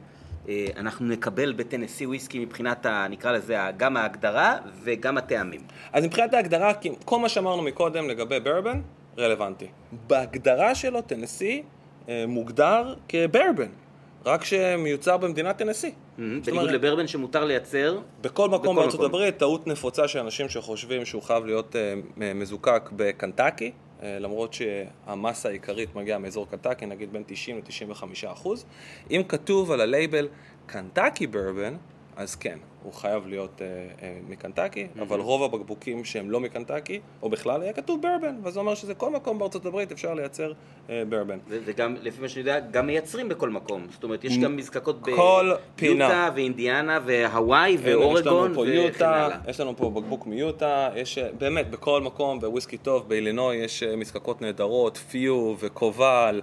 אה, אנחנו נקבל בטנסי וויסקי מבחינת, ה, נקרא לזה, גם ההגדרה וגם הטעמים? אז מבחינת ההגדרה, כל מה שאמרנו מקודם לגבי ברבן, רלוונטי. בהגדרה שלו, טנסי מוגדר כברבן. רק שמיוצר במדינת טנסי. בניגוד לברבן שמותר לייצר בכל מקום בארצות הברית, טעות נפוצה של אנשים שחושבים שהוא חייב להיות אה, מזוקק בקנטקי, אה, למרות שהמסה העיקרית מגיעה מאזור קנטקי, נגיד בין 90 ל-95 אחוז. אם כתוב על הלייבל קנטקי ברבן, אז כן, הוא חייב להיות אה, אה, מקנטקי, mm-hmm. אבל רוב הבקבוקים שהם לא מקנטקי, או בכלל, היה כתוב ברבן, וזה אומר שזה כל מקום בארצות הברית אפשר לייצר אה, ברבן. וגם, לפי מה שאני יודע, גם מייצרים בכל מקום. זאת אומרת, יש גם מזקקות ביוטה ואינדיאנה והוואי ואורגון וכן הלאה. יש לנו פה בקבוק מיוטה, יש אה, באמת בכל מקום, בוויסקי טוב, באילינוי יש אה, מזקקות נהדרות, פיו וקובל.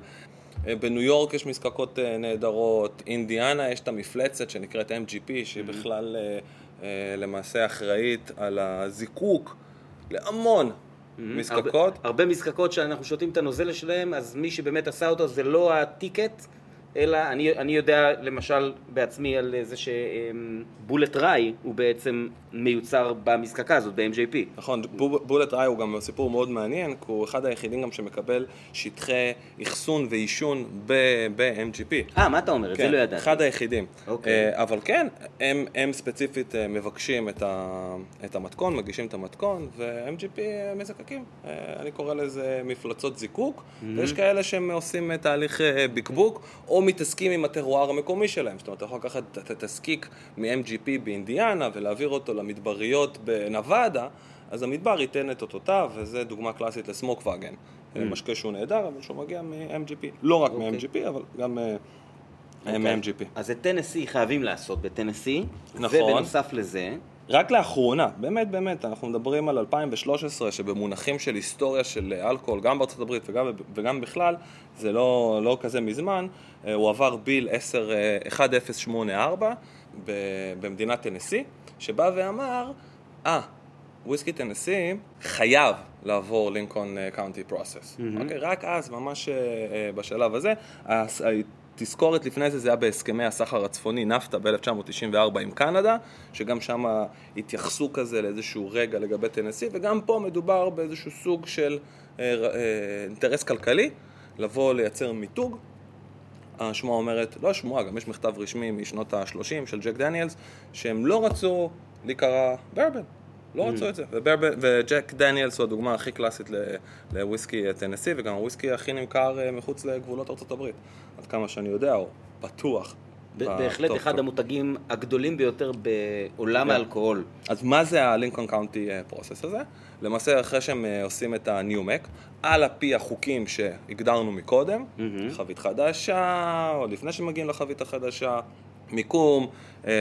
אה, בניו יורק יש מזקקות אה, נהדרות, אינדיאנה יש את המפלצת שנקראת MGP, שהיא mm-hmm. בכלל אה, למעשה אחראית על הזיקוק להמון. מזקקות. הרבה, הרבה מזקקות שאנחנו שותים את הנוזל שלהם, אז מי שבאמת עשה אותו זה לא הטיקט, אלא אני, אני יודע למשל בעצמי על זה שבולט ראי הוא בעצם מיוצר במזקקה הזאת, ב-MJP. נכון, בולט ראי הוא גם סיפור מאוד מעניין, כי הוא אחד היחידים גם שמקבל שטחי אחסון ועישון ב-MGP. אה, מה אתה אומר? את כן, זה לא ידעתי. אחד היחידים. אוקיי. אה, אבל כן, הם, הם ספציפית אה, מבקשים את, ה, את המתכון, מגישים את המתכון, ו-MGP מזקקים. אה, אני קורא לזה מפלצות זיקוק, mm-hmm. ויש כאלה שהם עושים תהליך בקבוק, או מתעסקים עם הטרואר המקומי שלהם. זאת אומרת, אתה יכול לקחת את התזקיק מ-MGP באינדיאנה ולהעביר אותו למדבריות בנוואדה, אז המדבר ייתן את אותותיו, וזו דוגמה קלאסית לסמוק וגן. Mm. משקה שהוא נהדר, אבל שהוא מגיע מ-MGP. לא רק okay. אוקיי. מ-MGP, אבל גם okay. אוקיי. מ-MGP. אז את טנסי חייבים לעשות בטנסי, נכון. ובנוסף לזה... רק לאחרונה, באמת באמת, אנחנו מדברים על 2013, שבמונחים של היסטוריה של אלכוהול, גם בארצות הברית וגם, וגם בכלל, זה לא, לא כזה מזמן, אה, הוא עבר bill 10, 1084 במדינת טנסי, שבא ואמר, אה, וויסקי טנסי חייב לעבור Lincoln County Process. אוקיי? רק אז, ממש בשלב הזה, התזכורת לפני זה זה היה בהסכמי הסחר הצפוני, נפטה ב-1994 עם קנדה, שגם שם התייחסו כזה לאיזשהו רגע לגבי טנסי, וגם פה מדובר באיזשהו סוג של uh, uh, אינטרס כלכלי, לבוא לייצר מיתוג. השמועה אומרת, לא השמועה, גם יש מכתב רשמי משנות ה-30 של ג'ק דניאלס, שהם לא רצו להיקרא ברבן, לא רצו את זה. וג'ק דניאלס הוא הדוגמה הכי קלאסית לוויסקי טנסי, וגם הוויסקי הכי נמכר אה, מחוץ לגבולות ארה"ב, עד כמה שאני יודע, או בטוח. בהחלט אחד המותגים הגדולים ביותר בעולם כן. האלכוהול. אז מה זה הלינקון קאונטי פרוסס הזה? למעשה אחרי שהם אה, עושים את הניו-מק, על הפי החוקים שהגדרנו מקודם. חבית חדשה, או לפני שמגיעים לחבית החדשה, מיקום,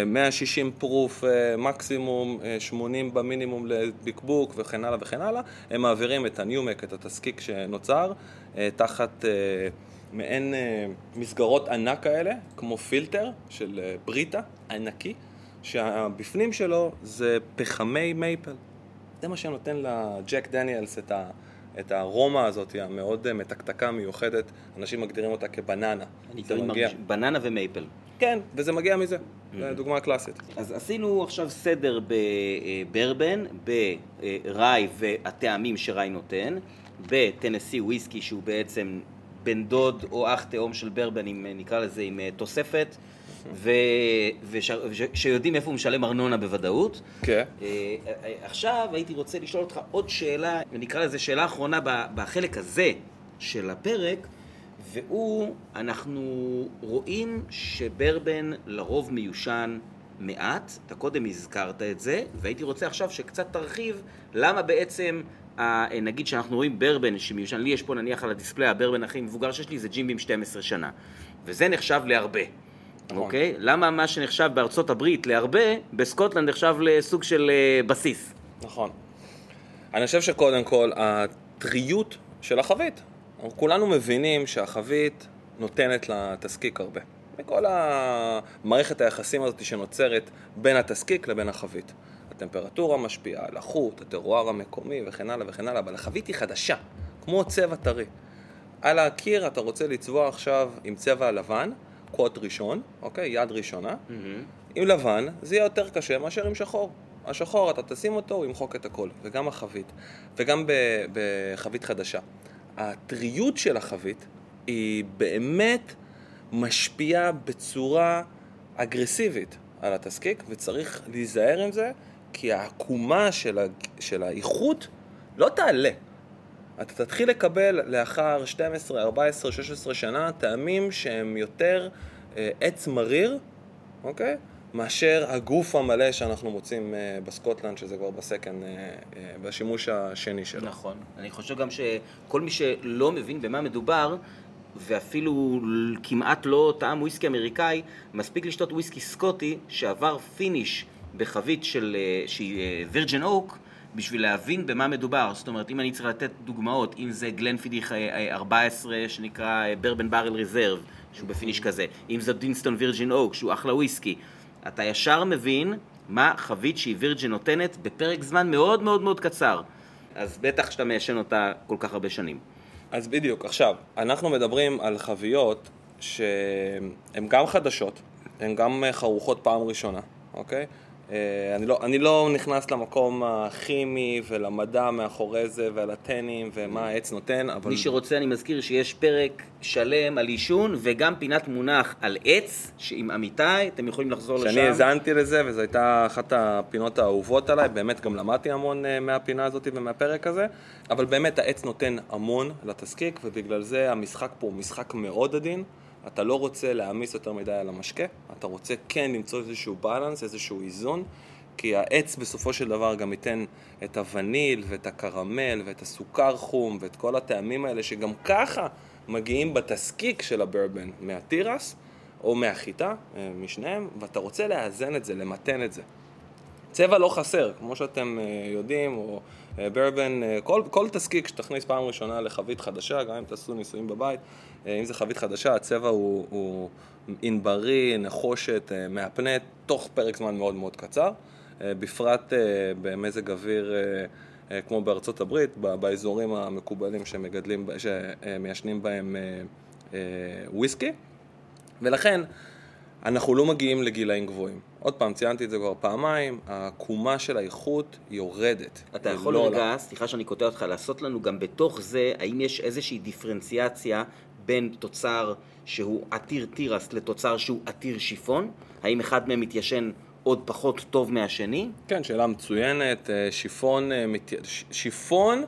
160 אה, פרוף אה, מקסימום, 80 במינימום לבקבוק וכן הלאה וכן הלאה, הם מעבירים את הניומק, את התזקיק שנוצר, תחת מעין מסגרות ענק כאלה, כמו פילטר של בריטה, ענקי, שהבפנים שלו זה פחמי מייפל. זה מה שנותן ל Jack Daniel's את, ה, את הארומה הזאת, המאוד אה, מתקתקה, מיוחדת. אנשים מגדירים אותה כבננה. אני תמיד מגיע. מרגיש, בננה ומייפל. כן, וזה מגיע מזה. זו דוגמה קלאסית. אז עשינו עכשיו סדר בברבן, ב rye והטעמים ש rye נותן, בטנסי וויסקי שהוא בעצם בן דוד או אח תאום של ברבן, עם, נקרא לזה עם אה, תוספת, ו- וש- וש- שיודעים איפה הוא משלם ארנונה בוודאות. כן. אה, אה, עכשיו הייתי רוצה לשאול אותך עוד שאלה, נקרא לזה שאלה אחרונה בחלק הזה של הפרק, והוא, אנחנו רואים שברבן לרוב מיושן מעט, אתה קודם הזכרת את זה, והייתי רוצה עכשיו שקצת תרחיב למה בעצם, ה- נגיד שאנחנו רואים ברבן שמיושן, לי יש פה נניח על הדיספליי, הברבן הכי מבוגר שיש לי זה ג'ים בים 12 שנה, וזה נחשב להרבה. נכון. אוקיי? למה מה שנחשב בארצות הברית להרבה, בסקוטלנד נחשב לסוג של אה, בסיס? נכון. אני חושב שקודם כל, הטריות של החבית. כולנו מבינים שהחבית נותנת לתזקיק הרבה. מכל המערכת היחסים הזאת שנוצרת בין התזקיק לבין החבית. הטמפרטורה משפיעה, הלחות, הטרואר המקומי וכן הלאה וכן הלאה, אבל החבית היא חדשה, כמו צבע טרי. על הקיר אתה רוצה לצבוע עכשיו עם צבע לבן, קוט ראשון, אוקיי? יד ראשונה. עם לבן זה יהיה יותר קשה מאשר עם שחור. השחור, אתה תשים אותו, הוא ימחוק את הכל, וגם החבית, וגם בחבית חדשה. הטריות של החבית היא באמת משפיעה בצורה אגרסיבית על התזקיק, וצריך להיזהר עם זה, כי העקומה של, ה- של האיכות לא תעלה. אתה תתחיל לקבל לאחר 12, 14, 16 שנה טעמים שהם יותר אה, עץ מריר, אוקיי? מאשר הגוף המלא שאנחנו מוצאים אה, בסקוטלנד, שזה כבר בסקן, אה, אה, בשימוש השני שלו. נכון. אני חושב גם שכל מי שלא מבין במה מדובר, ואפילו כמעט לא טעם וויסקי אמריקאי, מספיק לשתות וויסקי סקוטי שעבר finish בחבית של, שהיא virgin oak, בשביל להבין במה מדובר. זאת אומרת, אם אני צריך לתת דוגמאות, אם זה Glenfiddich אה, אה, 14 שנקרא Bourbon Barrel Reserve, שהוא ב finish כזה, אם זה Deanston Virgin Oak, שהוא אחלה וויסקי, אתה ישר מבין מה חבית שהיא virgin נותנת בפרק זמן מאוד מאוד מאוד קצר. אז בטח שאתה מיישן אותה כל כך הרבה שנים. אז בדיוק, עכשיו, אנחנו מדברים על חביות שהן גם חדשות, הן גם אה, חרוכות פעם ראשונה, אוקיי? אה, אני לא, אני לא נכנס למקום הכימי ולמדע מאחורי זה ועל הטנים ומה העץ נותן, אבל... מי שרוצה, אני מזכיר שיש פרק שלם על עישון וגם פינת מונח על עץ, עם עמיתי, אתם יכולים לחזור לשם. שאני האזנתי לזה, וזו הייתה אחת הפינות האהובות עליי, באמת גם למדתי המון אה, מהפינה הזאת ומהפרק הזה, אבל באמת העץ נותן המון לתזקיק, ובגלל זה המשחק פה הוא משחק מאוד עדין. אתה לא רוצה להעמיס יותר מדי על המשקה, אתה רוצה כן למצוא איזשהו בלנס, איזשהו איזון, כי העץ בסופו של דבר גם ייתן את הווניל ואת הקרמל ואת הסוכר חום ואת כל הטעמים האלה שגם ככה מגיעים בתזקיק של הברבן מהתירס או מהחיטה, אה, משניהם, ואתה רוצה לאזן את זה, למתן את זה. צבע לא חסר, כמו שאתם אה, יודעים, או אה, ברבן, אה, כל, כל תזקיק שתכניס פעם ראשונה לחבית חדשה, גם אם תעשו ניסויים בבית, אה, אם זה חבית חדשה, הצבע הוא, הוא ענברי, נחושת, אה, מהפנט, תוך פרק זמן מאוד מאוד קצר, אה, בפרט אה, במזג אוויר אה, אה, כמו בארצות הברית, באזורים המקובלים שמגדלים, שמיישנים בהם אה, אה, וויסקי, ולכן אנחנו לא מגיעים לגילאים גבוהים. עוד פעם, ציינתי את זה כבר פעמיים, העקומה של האיכות יורדת. אתה יכול לא רגע, עולה. סליחה שאני קוטע אותך, לעשות לנו גם בתוך זה, האם יש איזושהי דיפרנציאציה בין תוצר שהוא עתיר תירס לתוצר שהוא עתיר שיפון? האם אחד מהם מתיישן עוד פחות טוב מהשני? כן, שאלה מצוינת. אה, שיפון, אה, שיפון,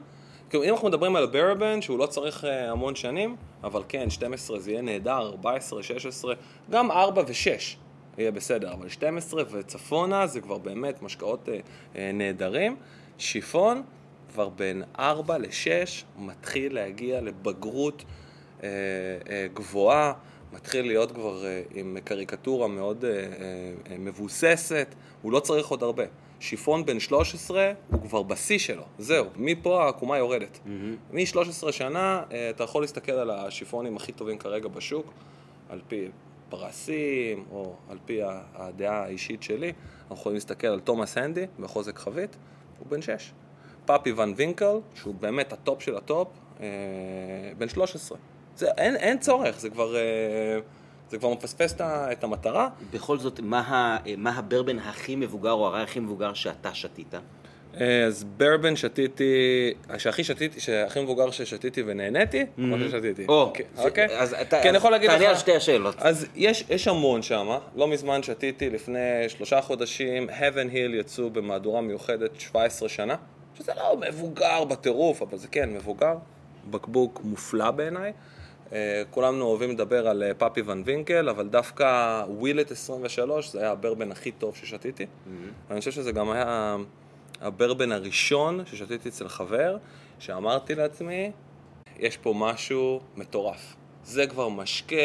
כאילו אם אנחנו מדברים על ברבן, שהוא לא צריך אה, המון שנים, אבל כן, 12 זה יהיה נהדר, 14, 16, גם 4 ו-6 יהיה בסדר, אבל 12 וצפונה זה כבר באמת משקאות אה, אה, נהדרים. שיפון, כבר בין 4 ל-6, מתחיל להגיע לבגרות אה, אה, גבוהה, מתחיל להיות כבר אה, עם קריקטורה מאוד אה, אה, אה, מבוססת, הוא לא צריך עוד הרבה. שיפון בן 13 הוא כבר בשיא שלו, זהו, מפה העקומה יורדת. מ-13 שנה אה, אתה יכול להסתכל על השיפונים הכי טובים כרגע בשוק, על פי פרסים, או על פי הדעה האישית שלי, אנחנו יכולים להסתכל על Thomas Handy בחוזק חבית, הוא בן 6. Pappy Van Winkle, שהוא באמת ה top של ה top, אה, בן 13. זה, אין, אין צורך, זה כבר, אה, זה כבר מפספס את המטרה. בכל זאת, מה, מה הברבן הכי מבוגר או ה rye הכי מבוגר שאתה שתית? אה, אז ברבן שתיתי, שהכי שתיתי, שהכי מבוגר ששתיתי ונהניתי, מה ששתיתי. או, אוקיי, אוקיי? אז אתה, כן, אני יכול להגיד לך... תענה על שתי השאלות. אז יש, יש המון שם, לא מזמן שתיתי לפני שלושה חודשים, Heaven Hill יצאו במהדורה מיוחדת 17 שנה, שזה לא מבוגר בטירוף, אבל זה כן מבוגר, בקבוק מופלא בעיניי. אה, כולנו אוהבים לדבר על אה, פאפי ון וינקל, אבל דווקא ווילט 23 זה היה הברבן הכי טוב ששתיתי. ואני חושב שזה גם היה הברבן הראשון ששתיתי אצל חבר, שאמרתי לעצמי, יש פה משהו מטורף. זה כבר משקה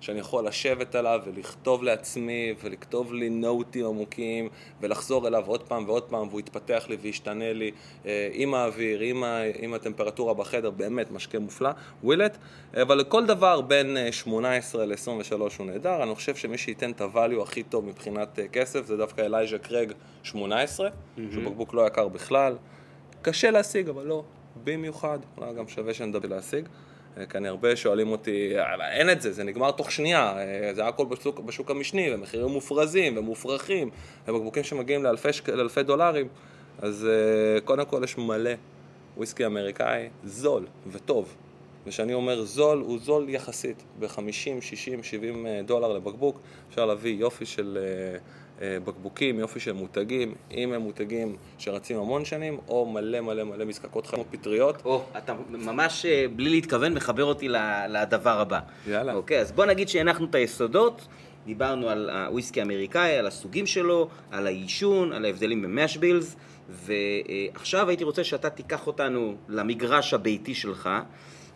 שאני יכול לשבת עליו ולכתוב לעצמי ולכתוב לי נוטים עמוקים ולחזור אליו עוד פעם ועוד פעם והוא יתפתח לי וישתנה לי אה, עם האוויר, עם, ה, עם הטמפרטורה בחדר, באמת משקה מופלא, ווילט, אבל לכל דבר בין אה, 18 ל-23 הוא נהדר, אני חושב שמי שייתן את הvalue הכי טוב מבחינת אה, כסף זה דווקא אלייז'ה קרג 18, שהוא בקבוק לא יקר בכלל, קשה להשיג אבל לא במיוחד, אולי גם שווה שנדבר להשיג. אה, כי אני הרבה שואלים אותי, "אבל אין את זה, זה נגמר תוך שנייה, אה, זה הכל בשוק, בשוק המשני, ומחירים מופרזים ומופרכים, ובקבוקים שמגיעים לאלפי, שק- לאלפי דולרים, אז אה, קודם כל יש מלא וויסקי אמריקאי זול וטוב. וכשאני אומר זול, הוא זול יחסית, ב-50, 60, 70 אה, דולר לבקבוק, אפשר להביא יופי של בקבוקים, יופי של מותגים, אם הם מותגים שרצים המון שנים, או מלא מלא מלא מזקקות חמות פטריות. או, אתה ממש אה, בלי להתכוון מחבר אותי לדבר הבא. יאללה. אוקיי, אז בוא נגיד שהנחנו את היסודות, דיברנו על הוויסקי האמריקאי, על הסוגים שלו, על היישון, על ההבדלים ב mash bills, ועכשיו הייתי רוצה שאתה תיקח אותנו למגרש הביתי שלך,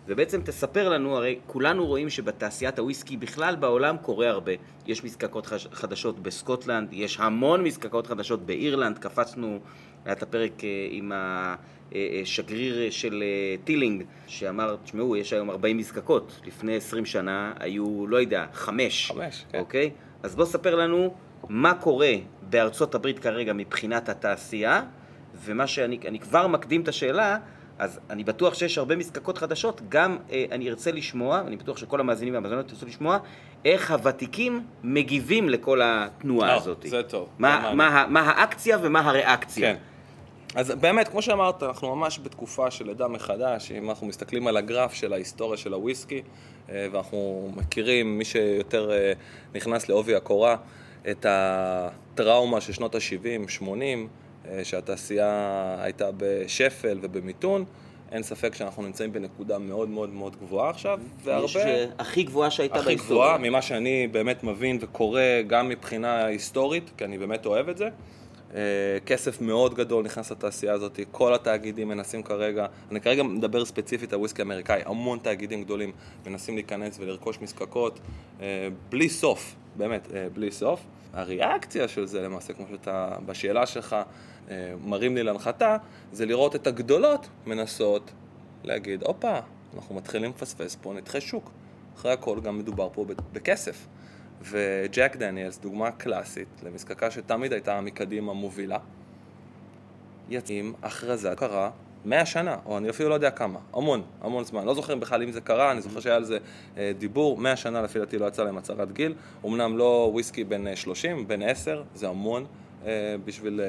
ובעצם תספר לנו, הרי כולנו רואים שבתעשיית הוויסקי בכלל בעולם קורה הרבה. יש מזקקות חדשות בסקוטלנד, יש המון מזקקות חדשות באירלנד, קפצנו, היה את הפרק אה, עם השגריר של אה, טילינג, שאמר, תשמעו, יש היום 40 מזקקות, לפני 20 שנה היו, לא יודע, חמש. חמש, כן. אוקיי? אז בוא ספר לנו מה קורה בארצות הברית כרגע מבחינת התעשייה, ומה שאני אני כבר מקדים את השאלה, אז אני בטוח שיש הרבה מזקקות חדשות, גם אה, אני ארצה לשמוע, אני בטוח שכל המאזינים והמאזינות ירצו לשמוע, איך הוותיקים מגיבים לכל התנועה אה, הזאת. זה טוב, מה, מעניין. מה, ה- מה האקציה ומה הריאקציה. כן. אז באמת, כמו שאמרת, אנחנו ממש בתקופה של לידה מחדש, אם אנחנו מסתכלים על הגרף של ההיסטוריה של הוויסקי, אה, ואנחנו מכירים, מי שיותר אה, נכנס לעובי הקורה, את הטראומה של שנות ה-70, 80, אה, שהתעשייה הייתה בשפל ובמיתון, אין ספק שאנחנו נמצאים בנקודה מאוד מאוד מאוד גבוהה עכשיו, והרבה... יש הכי גבוהה שהייתה הכי בהיסטוריה. גבוהה, ממה שאני באמת מבין וקורא גם מבחינה היסטורית, כי אני באמת אוהב את זה. אה, כסף מאוד גדול נכנס לתעשייה הזאת, כל התאגידים מנסים כרגע, אני כרגע מדבר ספציפית על וויסקי אמריקאי, המון תאגידים גדולים מנסים להיכנס ולרכוש מזקקות אה, בלי סוף, באמת, אה, בלי סוף. הריאקציה של זה למעשה, כמו שאתה בשאלה שלך מרים לי להנחתה, זה לראות את הגדולות מנסות להגיד, הופה, אנחנו מתחילים לפספס פה נתחי שוק. אחרי הכל גם מדובר פה בכסף. וג'ק דניאלס, דוגמה קלאסית למזקקה שתמיד הייתה מקדימה מובילה, יצאים הכרזה קרה 100 שנה, או אני אפילו לא יודע כמה, המון, המון זמן. לא זוכר בכלל אם זה קרה, אני זוכר שהיה על זה אה, דיבור, 100 שנה לפי דעתי לא יצא להם הצהרת גיל, אמנם לא וויסקי בן אה, 30, בן 10, זה המון בשביל אה,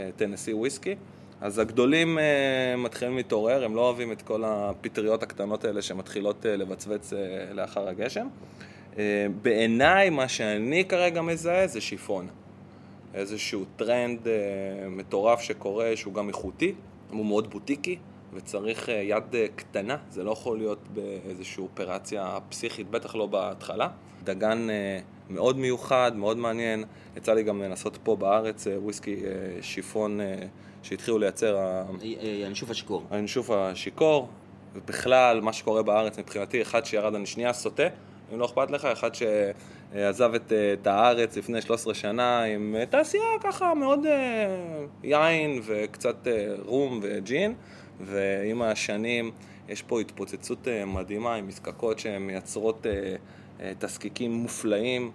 אה, טנסי וויסקי. אז הגדולים אה, מתחילים להתעורר, הם לא אוהבים את כל הפטריות הקטנות האלה שמתחילות אה, לבצבץ אה, לאחר הגשם. אה, בעיניי, מה שאני כרגע מזהה זה שיפון. איזשהו טרנד אה, מטורף שקורה, שהוא גם איכותי, הוא מאוד בוטיקי, וצריך אה, יד אה, קטנה, זה לא יכול להיות באיזושהי אופרציה פסיכית, בטח לא בהתחלה. דגן אה, מאוד מיוחד, מאוד מעניין, יצא לי גם לנסות פה בארץ וויסקי שיפון שהתחילו לייצר ה- הינשוף השיכור. הינשוף השיכור, ובכלל, מה שקורה בארץ מבחינתי, אחד שירד, אני שנייה סוטה, אם לא אכפת לך, אחד שעזב את, את הארץ לפני 13 שנה עם תעשייה ככה מאוד יין וקצת רום וג'ין, ועם השנים יש פה התפוצצות אה, מדהימה עם מזקקות שהן מייצרות אה, אה, תזקיקים מופלאים,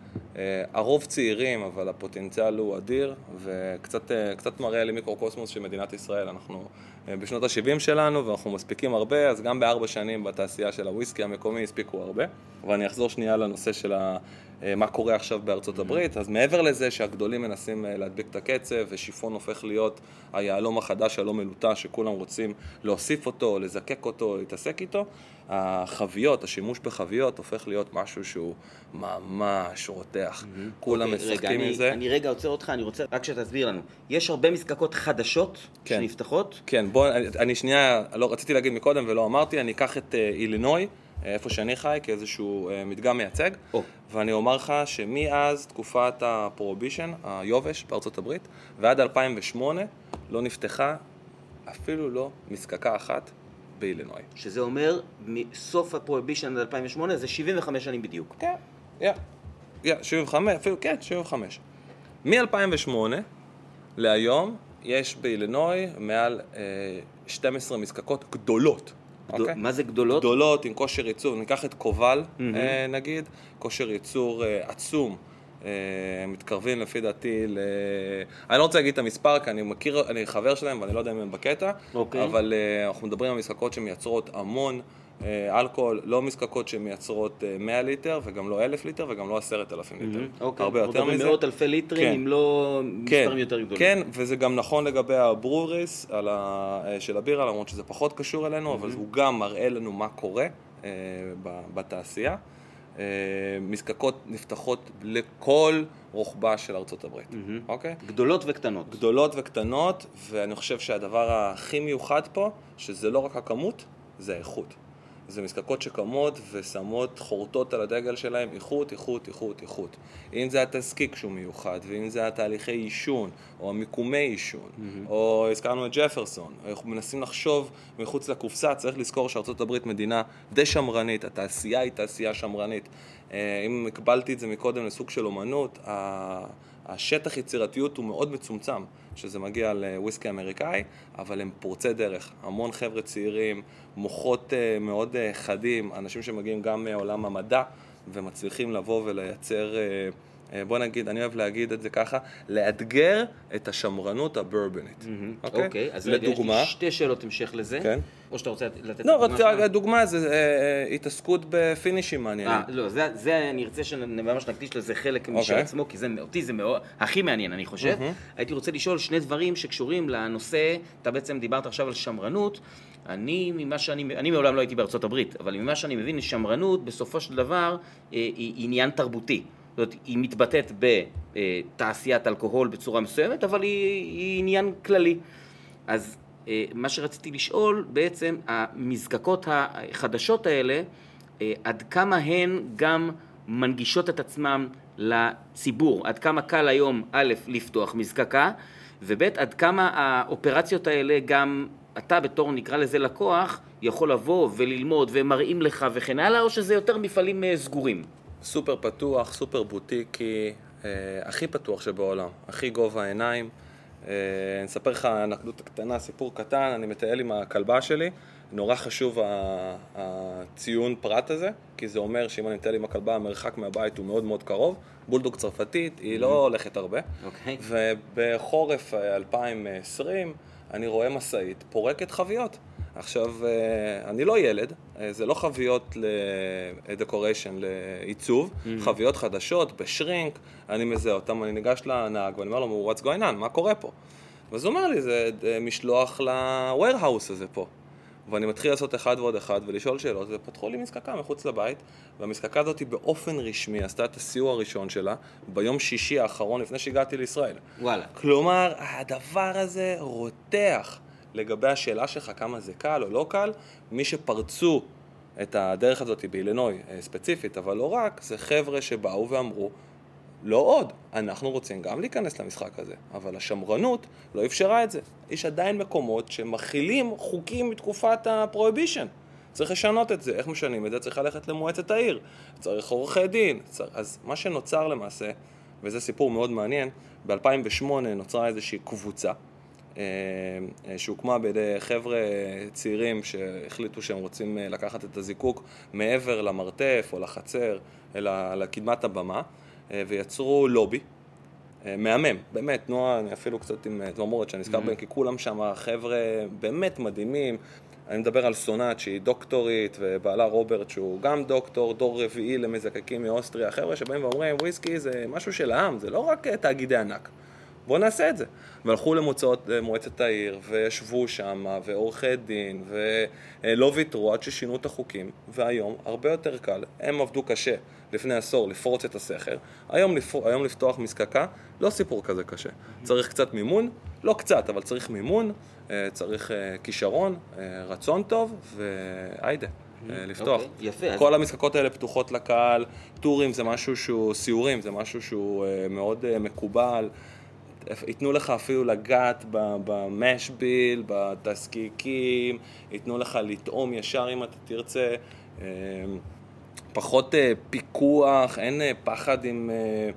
הרוב צעירים, אבל הפוטנציאל הוא אדיר, וקצת אה, קצת מראה לי מיקרוקוסמוס של מדינת ישראל. אנחנו בשנות ה-70 שלנו, ואנחנו מספיקים הרבה, אז גם בארבע שנים בתעשייה של הוויסקי המקומי הספיקו הרבה. ואני אחזור שנייה לנושא של ה... אה, מה קורה עכשיו בארצות הברית, אז מעבר לזה שהגדולים מנסים אה, להדביק את הקצב ושיפון הופך להיות היהלום החדש הלא מלוטש שכולם רוצים להוסיף אותו, לזקק אותו, להתעסק איתו, החביות, השימוש בחביות הופך להיות משהו שהוא ממש רותח. כולם אוקיי, משחקים עם אני- זה. אני רגע עוצר אותך, אני רוצה רק שתסביר לנו. יש הרבה מזקקות חדשות כן. שנפתחות? כן, בוא, אני, שנייה, לא רציתי להגיד מקודם ולא אמרתי, אני אקח את אה, אילינוי, איפה שאני חי, כאיזשהו אה, מדגם מייצג, או. ואני אומר לך שמאז תקופת הפרובישן, היובש בארצות הברית, ועד 2008 לא נפתחה אפילו לא מזקקה אחת באילינוי. שזה אומר, מסוף הפרויבישן עד 2008 זה 75 שנים בדיוק. כן, יא, יא, 75, אפילו, כן, 75. מ-2008 להיום יש באילינוי מעל אה, 12 מזקקות גדולות. גדול- אוקיי? מה זה גדולות? גדולות עם כושר ייצור, ניקח את קובל אה, נגיד, כושר ייצור אה, עצום. אה, מתקרבים לפי דעתי ל... אני לא רוצה להגיד את המספר כי אני מכיר, אני חבר שלהם ואני לא יודע אם הם בקטע, אוקיי. אבל אנחנו מדברים על מזקקות שמייצרות המון אלכוהול, לא מזקקות שמייצרות אה, 100 ליטר וגם לא 1,000 ליטר וגם לא 10,000 ליטר, אוקיי. הרבה יותר מדברים מזה. מאות אלפי ליטרים, כן. אם לא כן, מספרים יותר גדולים. כן, וזה גם נכון לגבי הברוריס ה, אה, של הבירה, למרות שזה פחות קשור אלינו, אבל הוא גם מראה לנו מה קורה אה, ב- בתעשייה. אה, מזקקות נפתחות לכל רוחבה של ארצות הברית, אוקיי? גדולות וקטנות. גדולות וקטנות, ואני חושב שהדבר הכי מיוחד פה, שזה לא רק הכמות, זה האיכות. זה מזקקות שקמות ושמות, חורטות על הדגל שלהם, איכות, איכות, איכות, איכות. אם זה התזקיק שהוא מיוחד, ואם זה התהליכי עישון, או המיקומי עישון, או הזכרנו את ג'פרסון, אנחנו מנסים לחשוב מחוץ לקופסה, צריך לזכור שארצות הברית מדינה די שמרנית, התעשייה היא תעשייה שמרנית. אה, אם הקבלתי את זה מקודם לסוג של אומנות, ה- השטח יצירתיות הוא מאוד מצומצם, שזה מגיע לוויסקי אמריקאי, אבל הם פורצי דרך. המון חבר'ה צעירים, מוחות אה, מאוד אה, חדים, אנשים שמגיעים גם מעולם המדע, ומצליחים לבוא ולייצר, אה, בוא נגיד, אני אוהב להגיד את זה ככה, לאתגר את השמרנות הברבנית. אוקיי, אז רגע, יש לדוגמה, לי שתי שאלות המשך לזה. כן. או שאתה רוצה לתת לא, דוגמה שלך? להגיד, דוגמה זה אה, אה, התעסקות בפינישים מעניינים. אה, לא, זה, זה אני ארצה שממש נקדיש לזה חלק משל אוקיי. עצמו, כי זה, אותי זה מאוד, הכי מעניין, אני חושב. הייתי רוצה לשאול שני דברים שקשורים לנושא, אתה בעצם דיברת עכשיו על שמרנות. אני, ממה שאני, אני מעולם לא הייתי בארצות הברית, אבל ממה שאני מבין, שמרנות בסופו של דבר אה, היא עניין תרבותי. זאת אומרת, היא מתבטאת בתעשיית אלכוהול בצורה מסוימת, אבל היא, היא עניין כללי. אז אה, מה שרציתי לשאול, בעצם המזקקות החדשות האלה, אה, עד כמה הן גם מנגישות את עצמן לציבור? עד כמה קל היום, א', לפתוח מזקקה, וב', עד כמה האופרציות האלה גם, אתה בתור נקרא לזה לקוח, יכול לבוא וללמוד ומראים לך וכן הלאה, או שזה יותר מפעלים אה, סגורים? סופר פתוח, סופר בוטיקי, אה, הכי פתוח שבעולם, הכי גובה העיניים. אה, אני אספר לך אנקדוטה קטנה, סיפור קטן, אני מטייל עם הכלבה שלי, נורא חשוב הציון פרט הזה, כי זה אומר שאם אני מטייל עם הכלבה, המרחק מהבית הוא מאוד מאוד קרוב. בולדוג צרפתית, היא לא הולכת הרבה. אוקיי. ובחורף אה, 2020 אני רואה משאית פורקת חביות. עכשיו, אה, אני לא ילד, אה, זה לא חביות לדקוריישן, לעיצוב, חביות חדשות, בשרינק, אני מזהה אותם, אני ניגש לנהג ואני אומר לו, what's going on, מה קורה פה? ואז הוא אומר לי, זה אה, משלוח ל-warehouse הזה פה. ואני מתחיל לעשות אחד ועוד אחד ולשאול שאלות, ופתחו לי מזקקה מחוץ לבית, והמזקקה הזאת באופן רשמי עשתה את הסיור הראשון שלה ביום שישי האחרון לפני שהגעתי לישראל. וואלה. כלומר, הדבר הזה רותח לגבי השאלה שלך כמה זה קל או לא קל, מי שפרצו את הדרך הזאת באילינוי אה, ספציפית, אבל לא רק, זה חבר'ה שבאו ואמרו, לא עוד, אנחנו רוצים גם להיכנס למשחק הזה, אבל השמרנות לא אפשרה את זה. יש עדיין מקומות שמכילים חוקים מתקופת הפרויבישן. צריך לשנות את זה, איך משנים את זה? צריך ללכת למועצת העיר, צריך עורכי דין. צריך... אז מה שנוצר למעשה, וזה סיפור מאוד מעניין, ב-2008 נוצרה איזושהי קבוצה שהוקמה בידי חבר'ה צעירים שהחליטו שהם רוצים אה, לקחת את הזיקוק מעבר למרתף או לחצר, אלא לקדמת הבמה, ויצרו לובי. מהמם, באמת, נועה, אני אפילו קצת עם תמרמורת שאני נזכר mm-hmm. בהם, כי כולם שם חבר'ה באמת מדהימים. אני מדבר על סונאט שהיא דוקטורית, ובעלה רוברט שהוא גם דוקטור, דור רביעי למזקקים מאוסטריה, חבר'ה שבאים ואומרים וויסקי זה משהו של העם, זה לא רק תאגידי ענק. בואו נעשה את זה. והלכו למועצת העיר, וישבו שם, ועורכי דין, ולא ויתרו עד ששינו את החוקים, והיום הרבה יותר קל, הם עבדו קשה לפני עשור לפרוץ את הסכר, היום, לפ... היום לפתוח מזקקה, לא סיפור כזה קשה. צריך קצת מימון, לא קצת, אבל צריך מימון, אה, צריך אה, כישרון, אה, רצון טוב, והיידה. לפתוח. Okay, אוקיי, יפה. כל אז... המזקקות האלה פתוחות לקהל, טורים זה משהו שהוא, סיורים זה משהו שהוא מאוד מקובל. ייתנו לך אפילו לגעת במשביל, בתזקיקים, ייתנו לך לטעום ישר אם אתה תרצה. אמ, פחות אה, פיקוח, אין אה, פחד עם אה,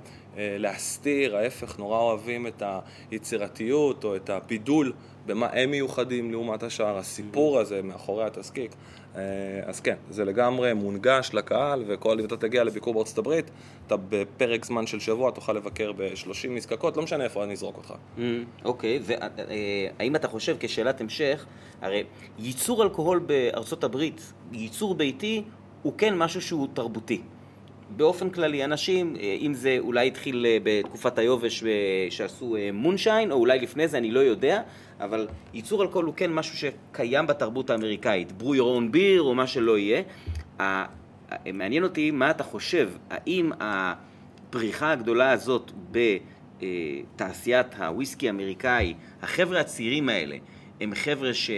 להסתיר, ההפך, נורא אוהבים את היצירתיות או את הבידול במה הם מיוחדים לעומת השאר, הסיפור הזה מאחורי התזקיק. אה, אז כן, זה לגמרי מונגש לקהל, וכל אם אתה תגיע לביקור בארצות הברית, אתה בפרק זמן של שבוע תוכל לבקר ב-30 נזקקות, לא משנה איפה אני אזרוק אותך. Mm, אוקיי, והאם אתה חושב, כשאלת המשך, הרי ייצור אלכוהול בארצות הברית, ייצור ביתי, הוא כן משהו שהוא תרבותי. באופן כללי, אנשים, אה, אם זה אולי התחיל אה, בתקופת היובש שעשו מונשיין, או אולי לפני זה, אני לא יודע, אבל ייצור אלכוהול הוא כן משהו שקיים בתרבות האמריקאית, brew your own beer או מה שלא יהיה. מעניין אותי מה אתה חושב, האם הפריחה הגדולה הזאת בתעשיית הוויסקי האמריקאי, החבר'ה הצעירים האלה, הם חבר'ה ש...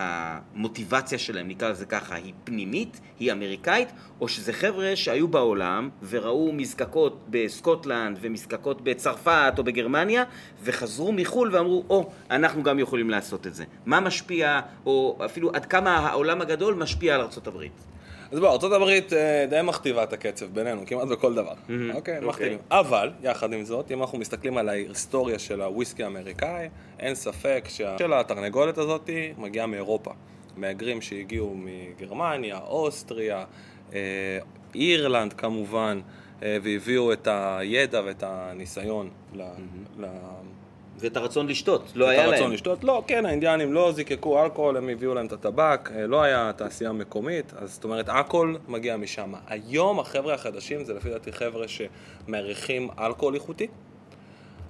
המוטיבציה שלהם, נקרא לזה ככה, היא פנימית, היא אמריקאית, או שזה חבר'ה שהיו בעולם וראו מזקקות בסקוטלנד ומזקקות בצרפת או בגרמניה וחזרו מחו"ל ואמרו, או, oh, אנחנו גם יכולים לעשות את זה. מה משפיע, או אפילו עד כמה העולם הגדול משפיע על ארה"ב? אז בוא, ארה"ב אה, די מכתיבה את הקצב בינינו, כמעט בכל דבר. אוקיי, אוקיי, מכתיבים. אבל, יחד עם זאת, אם אנחנו מסתכלים על ההיסטוריה של הוויסקי האמריקאי, אין ספק של התרנגולת הזאת מגיעה מאירופה. מהגרים שהגיעו מגרמניה, אוסטריה, אה, אירלנד כמובן, אה, והביאו את הידע ואת הניסיון ואת הרצון לשתות, לא היה להם. את הרצון לשתות, לא, כן, האינדיאנים לא זיקקו אלכוהול, הם הביאו להם את הטבק, אה, לא היה תעשייה מקומית, אז זאת אומרת, הכל מגיע משם. היום החבר'ה החדשים זה לפי דעתי חבר'ה שמעריכים אלכוהול איכותי.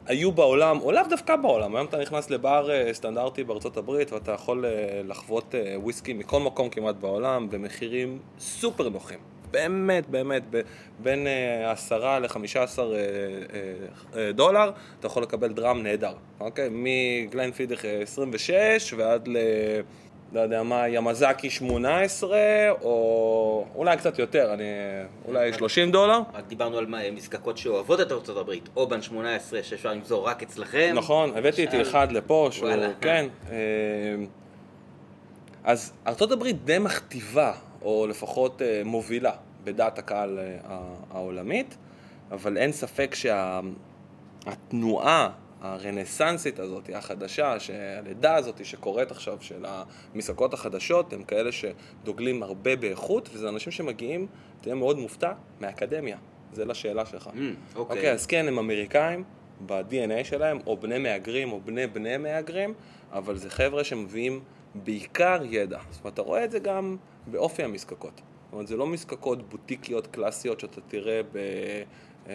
היו בעולם, או לאו דווקא בעולם, היום אתה נכנס לבר אה, סטנדרטי בארצות הברית ואתה יכול אה, לחוות וויסקי מכל מקום כמעט בעולם במחירים סופר נוחים. באמת, באמת, בין אה, עשרה לחמישה עשר אה, אה, דולר, אתה יכול לקבל דראם נהדר, אוקיי? מגליין פידך 26 ועד ל... לא יודע מה, ימזקי 18, או אולי קצת יותר, אני... אולי 30 דולר. רק דיברנו על מזקקות שאוהבות את ארצות הברית, או בן 18 שאפשר למזור רק אצלכם. נכון, הבאתי איתי אחד לפה, שהוא, כן. אז ארצות הברית די מכתיבה, או לפחות מובילה, בדעת הקהל אה, העולמית, אבל אין ספק שהתנועה הרנסנסית הזאת, החדשה, הלידה הזאת שקורית עכשיו של המסעקות החדשות, הם כאלה שדוגלים הרבה באיכות, וזה אנשים שמגיעים, תהיה מאוד מופתע, מהאקדמיה. זה לשאלה שלך. Mm, אוקיי. Mm, okay. אוקיי, אז כן, הם אמריקאים ב-DNA שלהם, או בני מהגרים, או בני בני מהגרים, אבל זה חבר'ה שמביאים בעיקר ידע. זאת אומרת, אתה רואה את זה גם באופי המזקקות. זאת אומרת, זה לא מזקקות בוטיקיות קלאסיות שאתה תראה ב, אה,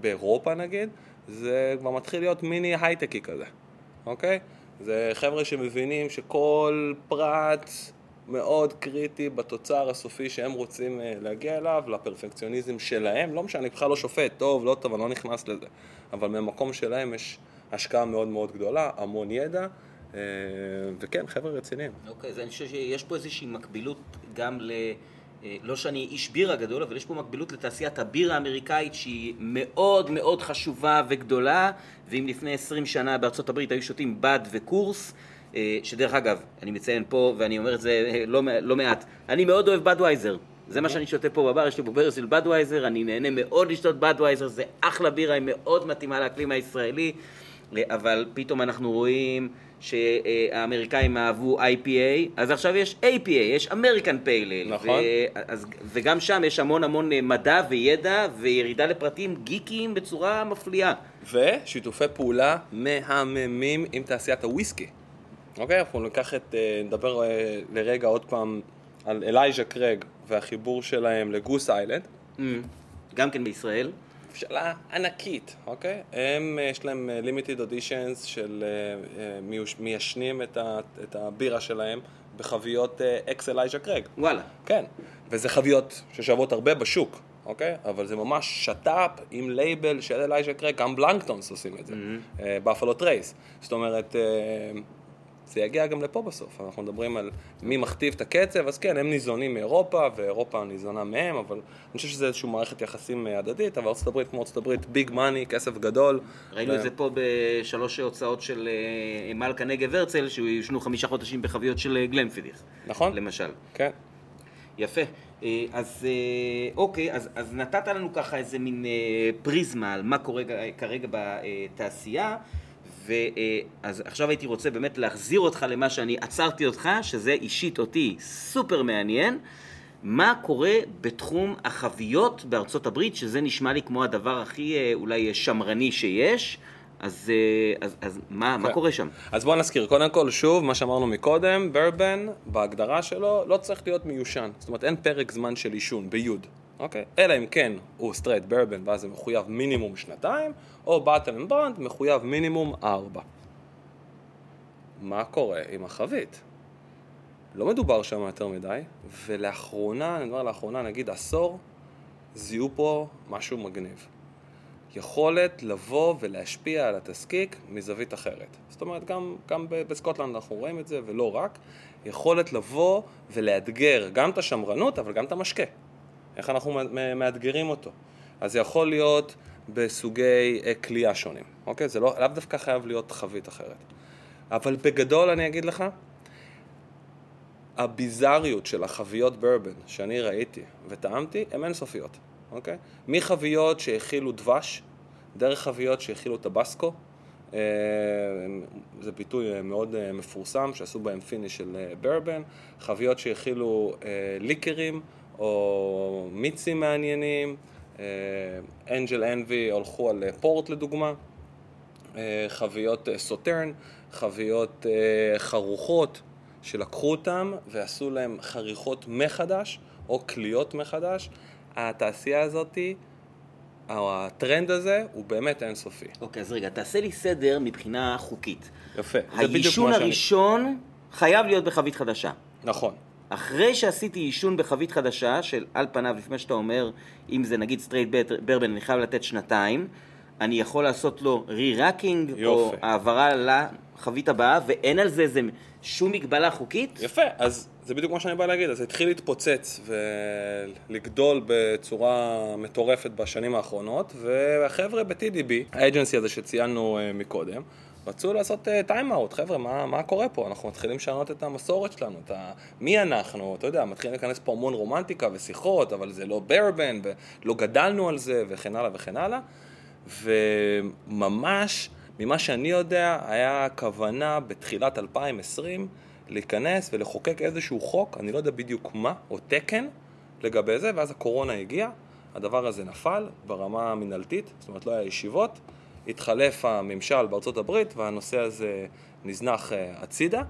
באירופה נגיד, זה כבר מתחיל להיות מיני הייטקי כזה, אוקיי? זה חבר'ה שמבינים שכל פרט מאוד קריטי בתוצר הסופי שהם רוצים אה, להגיע אליו, לפרפקציוניזם שלהם, לא משנה, אני בכלל לא שופט, טוב, לא טוב, אני לא נכנס לזה, אבל מהמקום שלהם יש השקעה מאוד מאוד גדולה, המון ידע. אה, וכן, חבר'ה רציניים. אוקיי, אז אני חושב שיש פה איזושהי מקבילות גם ל... אה, לא שאני איש בירה גדול, אבל יש פה מקבילות לתעשיית הבירה האמריקאית שהיא מאוד מאוד חשובה וגדולה, ואם לפני 20 שנה בארצות הברית היו שותים בד וקורס, אה, שדרך אגב, אני מציין פה ואני אומר את זה לא, לא מעט, אני מאוד אוהב בדווייזר. זה מה שאני שותה פה בבר, יש לי פה ברז של בדווייזר, אני נהנה מאוד לשתות בדווייזר, זה אחלה בירה, היא מאוד מתאימה לאקלים הישראלי, אבל פתאום אנחנו רואים שהאמריקאים אהבו IPA, אז עכשיו יש APA, יש אמריקן פיילל. נכון. וגם שם יש המון המון מדע וידע וירידה לפרטים גיקיים בצורה מפליאה. ושיתופי פעולה מהממים עם תעשיית הוויסקי. אוקיי, אנחנו ניקח את, אה, נדבר אה, לרגע עוד פעם על אלייז'ה קרג והחיבור שלהם לגוס איילנד. Mm, גם כן בישראל. שאלה ענקית, אוקיי? הם, יש להם limited editions של uh, מיישנים את, ה, את הבירה שלהם בחביות אקס אלייז'ה קרייג. וואלה. כן, וזה חביות ששוות הרבה בשוק, אוקיי? אבל זה ממש שת"פ עם לייבל של אלייז'ה קרייג, גם בלנטונס עושים את זה, mm-hmm. טרייס. Uh, זאת אומרת... זה יגיע גם לפה בסוף. אנחנו מדברים על מי מכתיב את הקצב, אז כן, הם ניזונים מאירופה, ואירופה ניזונה מהם, אבל אני חושב שזה איזושהי מערכת יחסים אה, הדדית, אבל ארה"ב כמו ארה"ב, big money, כסף גדול. ראינו ו... את זה פה בשלוש הוצאות של אה, מלכה נגב הרצל, שיושנו חמישה חודשים בחביות של אה, גלמפידיך. נכון. למשל. כן. יפה. אז אוקיי, אז, אז נתת לנו ככה איזה מין פריזמה על מה קורה כרגע בתעשייה. ואז עכשיו הייתי רוצה באמת להחזיר אותך למה שאני עצרתי אותך, שזה אישית אותי סופר מעניין. מה קורה בתחום החביות בארצות הברית, שזה נשמע לי כמו הדבר הכי אה, אולי שמרני שיש. אז, אה, אז, אז מה, כן. מה קורה שם? אז בוא נזכיר, קודם כל, שוב, מה שאמרנו מקודם, ברבן, בהגדרה שלו, לא צריך להיות מיושן. זאת אומרת, אין פרק זמן של יישון, ביו"ד. אוקיי? אלא אם כן הוא straight bourbon ואז זה מחויב מינימום שנתיים, או bottled in bond מחויב מינימום ארבע. מה קורה עם החבית? לא מדובר שם יותר מדי, ולאחרונה, אני אומר לאחרונה, נגיד עשור, זיהו פה משהו מגניב. יכולת לבוא ולהשפיע על התזקיק מזווית אחרת. זאת אומרת, גם, גם בסקוטלנד אנחנו רואים את זה, ולא רק. יכולת לבוא ולאתגר גם את השמרנות, אבל גם את המשקה. איך אנחנו מאתגרים אותו. אז זה יכול להיות בסוגי כליאה אה, שונים, אוקיי? זה לא, לאו דווקא חייב להיות חבית אחרת. אבל בגדול אני אגיד לך, הביזריות של החביות ברבן שאני ראיתי וטעמתי, הן אינסופיות, אוקיי? מחביות שהכילו דבש, דרך חביות שהכילו טבסקו, אה, זה ביטוי אה, מאוד מפורסם שעשו בהם finish של ברבן, חביות שהכילו ליקרים או מיצים מעניינים, אנג'לס אנבי הלכו על פורט לדוגמה, אה, חביות סוטרן, חביות אה, חרוכות שלקחו אותם ועשו להם חריכות מחדש או כליות מחדש. התעשייה הזאתי, הטרנד הזה הוא באמת אינסופי. אוקיי, okay, אז רגע, תעשה לי סדר מבחינה חוקית. יפה, זה בדיוק מה שאני... העישון הראשון חייב להיות בחבית חדשה. נכון. אחרי שעשיתי עישון בחבית חדשה, של על פניו, לפני שאתה אומר, אם זה נגיד straight bourbon, אני חייב לתת שנתיים, אני יכול לעשות לו re-racking, או העברה לחבית הבאה, ואין על זה איזה שום מגבלה חוקית? יפה, אז זה בדיוק מה שאני בא להגיד, אז התחיל להתפוצץ ולגדול בצורה מטורפת בשנים האחרונות, והחבר'ה ב-TTB, ה agency הזה שציינו אה, מקודם, רצו לעשות time-out, uh, חבר'ה, מה, מה קורה פה? אנחנו מתחילים לשנות את המסורת שלנו, את ה... מי אנחנו, אתה יודע, מתחילים להיכנס פה המון רומנטיקה ושיחות, אבל זה לא ברבן, ולא גדלנו על זה, וכן הלאה וכן הלאה. וממש, ממה שאני יודע, היה כוונה בתחילת 2020 להיכנס ולחוקק איזשהו חוק, אני לא יודע בדיוק מה, או תקן לגבי זה, ואז הקורונה הגיעה, הדבר הזה נפל ברמה המינהלתית, זאת אומרת לא היה ישיבות. התחלף הממשל בארצות הברית והנושא הזה נזנח אה, הצידה.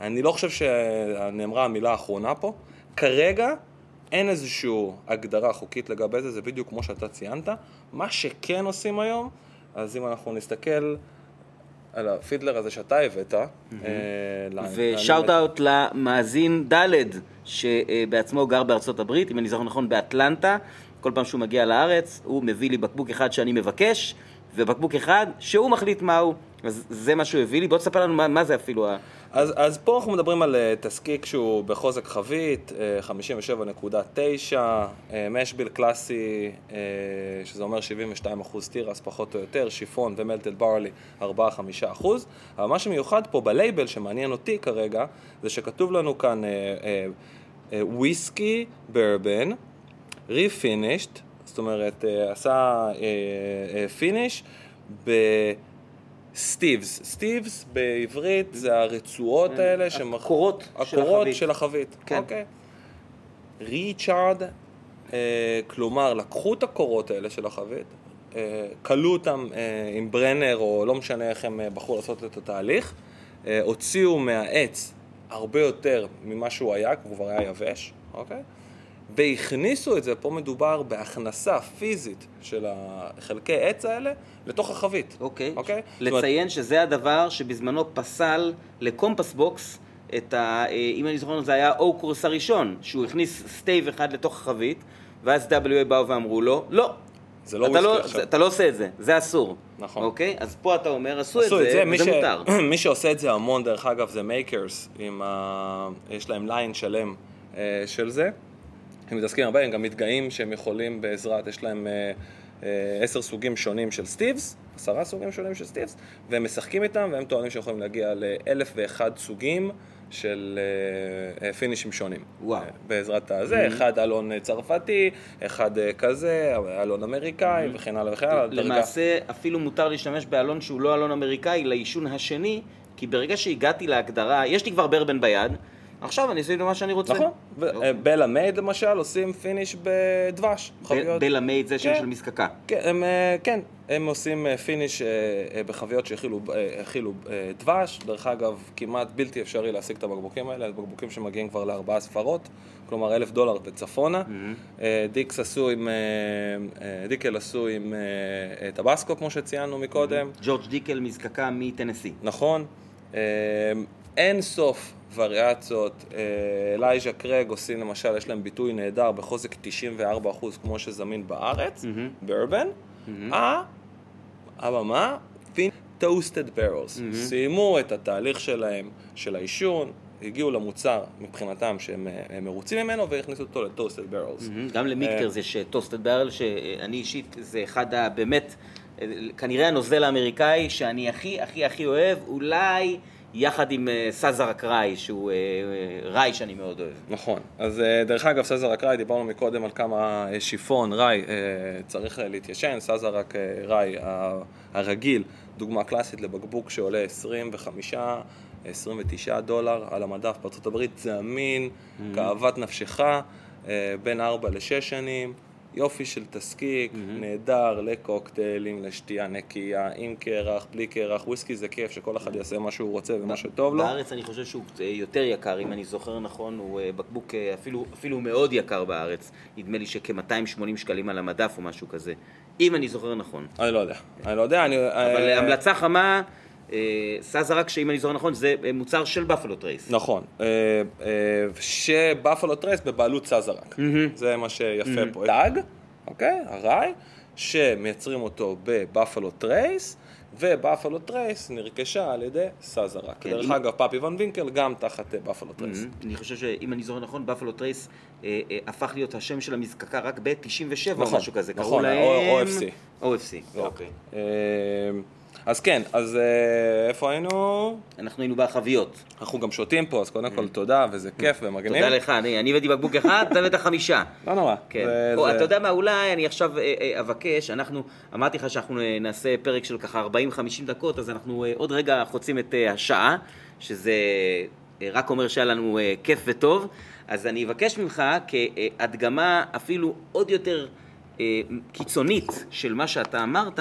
אני לא חושב שנאמרה המילה האחרונה פה. כרגע אין איזושהי הגדרה חוקית לגבי זה, זה בדיוק כמו שאתה ציינת. מה שכן עושים היום, אז אם אנחנו נסתכל על הפידלר הזה שאתה הבאת. ושאוט אאוט למאזין ד' שבעצמו גר בארצות הברית, אם אני זוכר נכון, באטלנטה. כל פעם שהוא מגיע לארץ, הוא מביא לי בקבוק אחד שאני מבקש, ובקבוק אחד שהוא מחליט מהו. אז זה מה שהוא הביא לי. בוא תספר לנו מה, מה זה אפילו. אז, אז פה אנחנו מדברים על uh, תזקיק שהוא בחוזק חבית, uh, 57.9, uh, משביל קלאסי, שזה אומר 72% תירס פחות או יותר, שיפון ומלטד ברלי 4-5%. אבל מה שמיוחד פה בלייבל שמעניין אותי כרגע, זה שכתוב לנו כאן וויסקי ברבן, refinished, זאת אומרת, עשה finish. ב... staves. בעברית זה הרצועות האלה, שמח- הקורות של הקורות החבית. של החבית. כן. אוקיי. re-charred, אה, כלומר, לקחו את הקורות האלה של החבית, אה, קלו אותם אה, עם burner, או לא משנה איך הם אה, בחרו לעשות את התהליך, אה, הוציאו מהעץ הרבה יותר ממה שהוא היה, כי הוא כבר היה יבש, אוקיי? והכניסו את זה, פה מדובר בהכנסה פיזית של החלקי עץ האלה לתוך החבית. אוקיי. אוקיי? זאת אומרת, לציין שזה הדבר שבזמנו פסל לקומפס בוקס את ה... אה, אם אני זוכר, זה היה אוק קרוס הראשון, שהוא הכניס stave אחד לתוך החבית, ואז SWA באו ואמרו לו, לא. זה לא וויסקי לא, עכשיו. זה, אתה לא עושה את זה, זה אסור. נכון. אוקיי? אז פה אתה אומר, עשו, עשו את זה, מי, וזה ש... מותר. *clears throat* מי שעושה את זה המון, דרך אגב, זה מייקרס, עם ה... יש להם line שלם אה, של זה. הם מתעסקים הרבה, הם גם מתגאים שהם יכולים בעזרת, יש להם אה, אה, עשר סוגים שונים של סטיבס, עשרה סוגים שונים של סטיבס, והם משחקים איתם, והם טוענים שהם יכולים להגיע לאלף ואחד סוגים של אה, פינישים שונים. וואו. בעזרת הזה, אחד אלון צרפתי, אחד כזה, אלון אמריקאי, וכן הלאה וכן הלאה. למעשה, אפילו מותר להשתמש באלון שהוא לא אלון אמריקאי לעישון השני, כי ברגע שהגעתי להגדרה, יש לי כבר ברבן ביד, עכשיו אני עושה איתו מה שאני רוצה. נכון, אוקיי. בל מיד למשל עושים finish בדבש. בל מיד זה שם כן. של מזקקה. כן, הם, אה, כן, הם עושים אה, finish אה, אה, בחביות שהכילו אה, הכילו, אה, דבש, דרך אגב, כמעט בלתי אפשרי להשיג את הבקבוקים האלה, בקבוקים שמגיעים כבר לארבעה ספרות, כלומר אלף דולר וצפונה. אה, דיקס עשו עם, אה, אה, דיקל עשו עם אה, אה, טבסקו, כמו שציינו מקודם. ג'ורג' דיקל מזקקה מטנסי. נכון. אה, אין סוף וריאציות. אה, אלייז'ה קרייג עושים למשל, יש להם ביטוי נהדר בחוזק 94% כמו שזמין בארץ, ברבן. אה, אבל מה? פין toasted barrels. סיימו את התהליך שלהם, של היישון, הגיעו למוצר מבחינתם שהם אה, מרוצים ממנו והכניסו אותו ל toasted barrels. גם אה. למיקטרס יש toasted barrel, שאני אישית, זה אחד הבאמת, אה, כנראה הנוזל האמריקאי שאני הכי הכי הכי אוהב, אולי יחד עם אה, סאזר אקראי, שהוא אה, אה, ראי שאני מאוד אוהב. נכון. אז דרך אגב, סזרק ראי, דיברנו מקודם על כמה שיפון ראי צריך להתיישן. סזרק אה, ראי ה- הרגיל, דוגמה קלאסית לבקבוק שעולה 25, 29 דולר על המדף בארצות הברית, זמין, כאוות נפשך, בין 4 ל-6 שנים. יופי של תזקיק, נהדר לקוקטיילים, לשתייה נקייה, עם קרח, בלי קרח, וויסקי זה כיף שכל אחד יעשה מה שהוא רוצה ומה שטוב לו. בארץ אני חושב שהוא אה, יותר יקר, אם אני זוכר נכון, הוא אה, בקבוק אה, אפילו, אפילו מאוד יקר בארץ. נדמה לי שכ-280 שקלים על המדף או משהו כזה, אם אני זוכר נכון. אני לא יודע, אני לא יודע, אני... אבל המלצה חמה, אה, סאזרק, שאם אני זוכר נכון, זה אה, מוצר של בפלו טרייס. נכון, אה, שבפלו טרייס בבעלות סאזרק, זה מה שיפה פה. דרך אגב, אוקיי, ראיי, שמייצרים אותו בבפלו טרייס, ובפלו טרייס נרכשה על ידי סאזרק. כן, דרך אם- אגב, פאפי ון וינקל גם תחת בפלו טרייס. אני חושב שאם אני זוכר נכון, בפלו טרייס אה, אה, הפך להיות השם של המזקקה רק ב-97 או נכון, משהו כזה. נכון, קראו להם... OFC. OFC, אוקיי. אה, אז כן, אז אה, איפה היינו? אנחנו היינו בחביות. אנחנו גם שותים פה, אז קודם כל תודה, וזה כיף ומגניב. תודה לך, אני הבאתי בקבוק אחד, אתה הבאת חמישה. לא נורא. כן. אתה יודע מה, אולי אני עכשיו אה, אה, אבקש, אנחנו, אמרתי לך שאנחנו נעשה פרק של ככה 40-50 דקות, אז אנחנו עוד רגע חוצים את השעה, שזה רק אומר שהיה לנו כיף וטוב, אז אני אבקש ממך כהדגמה אפילו עוד יותר קיצונית של מה שאתה אמרת,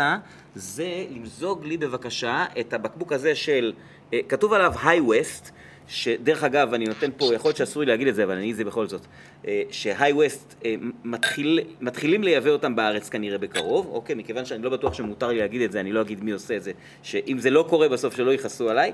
זה למזוג לי בבקשה את הבקבוק הזה של, אה, כתוב עליו היי ווסט, שדרך אגב, אני נותן פה, יכול להיות שאסור לי להגיד את זה, אבל אני אגיד זה בכל זאת, אה, שהי ווסט אה, מתחיל, מתחילים לייבא אותם בארץ כנראה בקרוב, אוקיי? מכיוון שאני לא בטוח שמותר לי להגיד את זה, אני לא אגיד מי עושה את זה, שאם זה לא קורה בסוף שלא יכעסו עליי.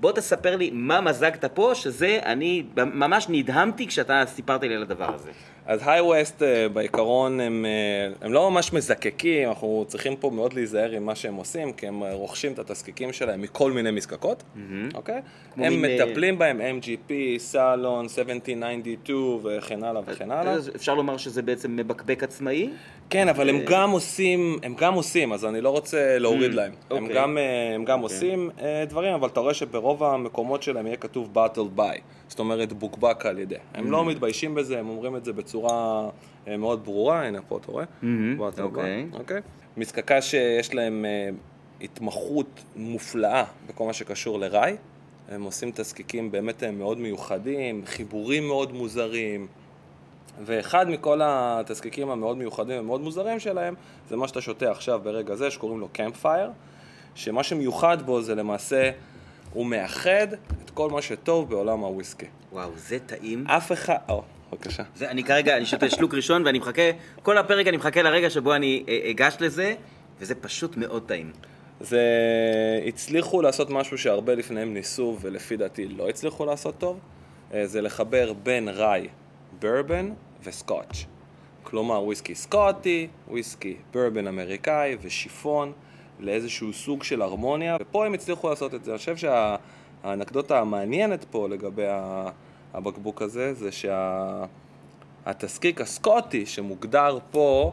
בוא תספר לי מה מזגת פה, שזה, אני ממש נדהמתי כשאתה סיפרת לי על הדבר הזה. אז היי ווסט בעיקרון הם, אה, הם לא ממש מזקקים, אנחנו צריכים פה מאוד להיזהר עם מה שהם עושים, כי הם אה, רוכשים את התזקיקים שלהם מכל מיני מזקקות, אוקיי? כמו הם מין, אה, מטפלים בהם, MGP, סלון, 1792 וכן הלאה וכן הלאה. אז אפשר לומר שזה בעצם מבקבק עצמאי? כן, אבל הם גם עושים, הם גם עושים, אז אני לא רוצה להוריד להם. הם אוקיי. גם, אה, הם גם עושים אה, דברים, אבל אתה רואה שברוב המקומות שלהם יהיה כתוב battled by, זאת אומרת בוקבק על ידי. הם לא מתביישים בזה, הם אומרים את זה בצורה אה, מאוד ברורה, הנה פה אתה רואה. by, אוקיי. אוקיי. מזקקה שיש להם, אה, התמחות מופלאה בכל מה שקשור לראי. הם עושים תזקיקים באמת מאוד מיוחדים, חיבורים מאוד מוזרים, ואחד מכל התזקיקים המאוד מיוחדים ומאוד מוזרים שלהם זה מה שאתה שותה עכשיו ברגע זה שקוראים לו קמפפייר שמה שמיוחד בו זה למעשה הוא מאחד כל מה שטוב בעולם הוויסקי. וואו, זה טעים. אף אחד... או, בבקשה. זה, אני כרגע, אני שותה שלוק ראשון ואני מחכה, כל הפרק אני מחכה לרגע שבו אני אה, אגש לזה, וזה פשוט מאוד טעים. זה... הצליחו לעשות משהו שהרבה לפניהם ניסו ולפי דעתי לא הצליחו לעשות טוב, אה, זה לחבר בין ראי, ברבן וסקוטש. כלומר וויסקי סקוטי, וויסקי ברבן אמריקאי ושיפון לאיזשהו סוג של הרמוניה, ופה הם הצליחו לעשות את זה. אני חושב שהאנקדוטה המעניינת פה לגבי הבקבוק הזה זה שהתזקיק הסקוטי שמוגדר פה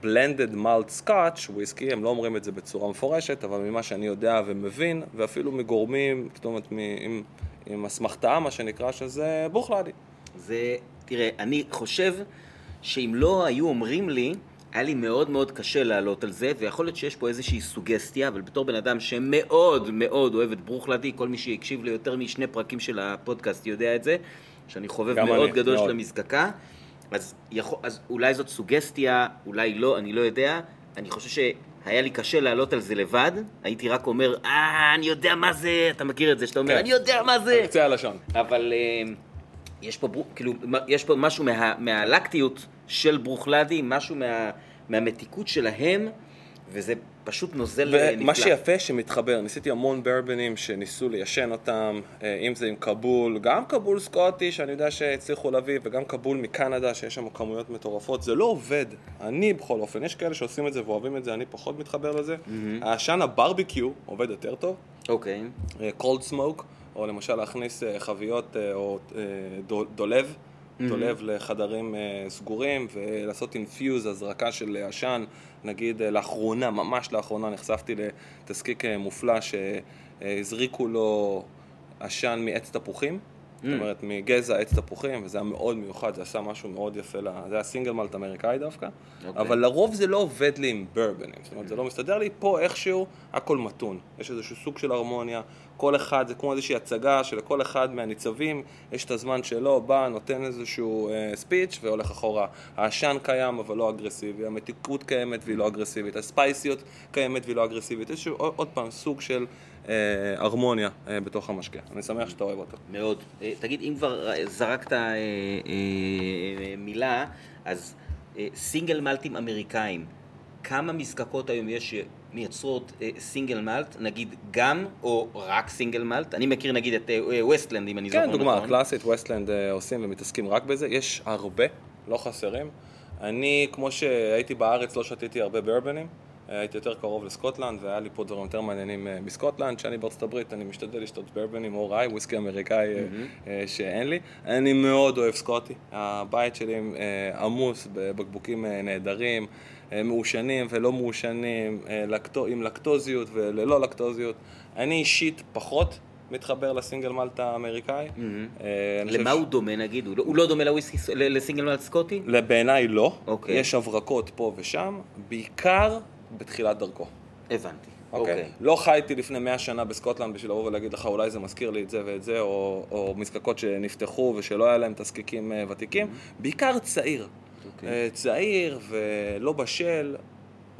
בלנדד מלט סקאץ', וויסקי, הם לא אומרים את זה בצורה מפורשת, אבל ממה שאני יודע ומבין, ואפילו מגורמים, זאת אומרת, עם, עם אסמכתה, מה שנקרא, שזה בוכלדי. זה, תראה, אני חושב שאם לא היו אומרים לי, היה לי מאוד מאוד קשה לעלות על זה, ויכול להיות שיש פה איזושהי סוגסטיה, אבל בתור בן אדם שמאוד מאוד אוהב את ברוכלדי, כל מי שהקשיב ליותר משני פרקים של הפודקאסט יודע את זה, שאני חובב מאוד אני, גדול מאוד. של המזקקה. אז, יכול, אז אולי זאת סוגסטיה, אולי לא, אני לא יודע. אני חושב שהיה לי קשה לעלות על זה לבד. הייתי רק אומר, אה, אני יודע מה זה, אתה מכיר את זה, שאתה אומר, כן. אני יודע מה זה. קצה הלשון. אבל אה, יש פה, כאילו, יש פה משהו מה, מהלקטיות של ברוכלדי, משהו מה, מהמתיקות שלהם, וזה פשוט נוזל אה, נפלא. ומה שיפה שמתחבר, ניסיתי המון ברבנים שניסו ליישן אותם, אה, אם זה עם כבול, גם כבול סקוטי שאני יודע שהצליחו להביא, וגם כבול מקנדה שיש שם כמויות מטורפות, זה לא עובד. אני בכל אופן, יש כאלה שעושים את זה ואוהבים את זה, אני פחות מתחבר לזה. Mm-hmm. העשן הברביקיו עובד יותר טוב. אוקיי. cold smoke, או למשל להכניס אה, חביות או דולב. דולב mm-hmm. לחדרים סגורים ולעשות infuse, הזרקה של עשן נגיד אה, לאחרונה, ממש לאחרונה, נחשפתי לתזקיק אה, מופלא שהזריקו לו עשן מעץ תפוחים. Mm. זאת אומרת, מגזע עץ תפוחים, וזה היה מאוד מיוחד, זה עשה משהו מאוד יפה, זה היה סינגל מלט אמריקאי דווקא, okay. אוקיי. אבל לרוב זה לא עובד לי עם ברבנים, זאת אומרת, mm. זה לא מסתדר לי, פה איכשהו הכל מתון, יש איזשהו סוג של הרמוניה, כל אחד, זה כמו איזושהי הצגה שלכל אחד מהניצבים יש את הזמן שלו, בא, נותן איזשהו אה, ספיץ' והולך אחורה. העשן קיים אבל לא אגרסיבי, המתיקות קיימת והיא לא אגרסיבית, הספייסיות קיימת והיא לא אגרסיבית, איזשהו עוד, עוד פעם סוג של הרמוניה אה, בתוך המשקה. אני שמח שאתה אוהב אותו. מאוד. אה, תגיד, אם כבר זרקת אה, אה, מילה, אז אה, סינגל מלטים אמריקאים, כמה מזקקות היום יש מייצרות אה, סינגל מלט, נגיד גם או רק סינגל מלט? אני מכיר נגיד את אה, ווסטלנד, אם אני זוכר נכון. כן, דוגמה קלאסית, ווסטלנד אה, עושים ומתעסקים רק בזה, יש הרבה, לא חסרים. אני, כמו שהייתי בארץ, לא שתיתי הרבה ברבנים. הייתי יותר קרוב לסקוטלנד, והיה לי פה דברים יותר מעניינים מסקוטלנד. כשאני בארצות הברית, אני משתדל לשתות ברבנים או ראיי, וויסקי אמריקאי mm-hmm. שאין לי. אני מאוד אוהב סקוטי. הבית שלי עמוס בבקבוקים נהדרים. אה, מעושנים ולא מעושנים, אה, לקטו, עם לקטוזיות וללא לקטוזיות. אני אישית פחות מתחבר לסינגל מלט האמריקאי. Mm-hmm. למה ש... הוא דומה נגיד? הוא לא, הוא לא דומה לוויסקי, לסינגל מלט סקוטי? בעיניי לא. Okay. אוקיי. יש הברקות פה ושם, בעיקר בתחילת דרכו. הבנתי. אוקיי. Okay. Okay. לא חייתי לפני מאה שנה בסקוטלנד בשביל לבוא ולהגיד לך אולי זה מזכיר לי את זה ואת זה, או, או מזקקות שנפתחו ושלא היה להם תזקיקים ותיקים. Mm-hmm. בעיקר צעיר. Okay. אוקיי. אה, צעיר ולא בשל,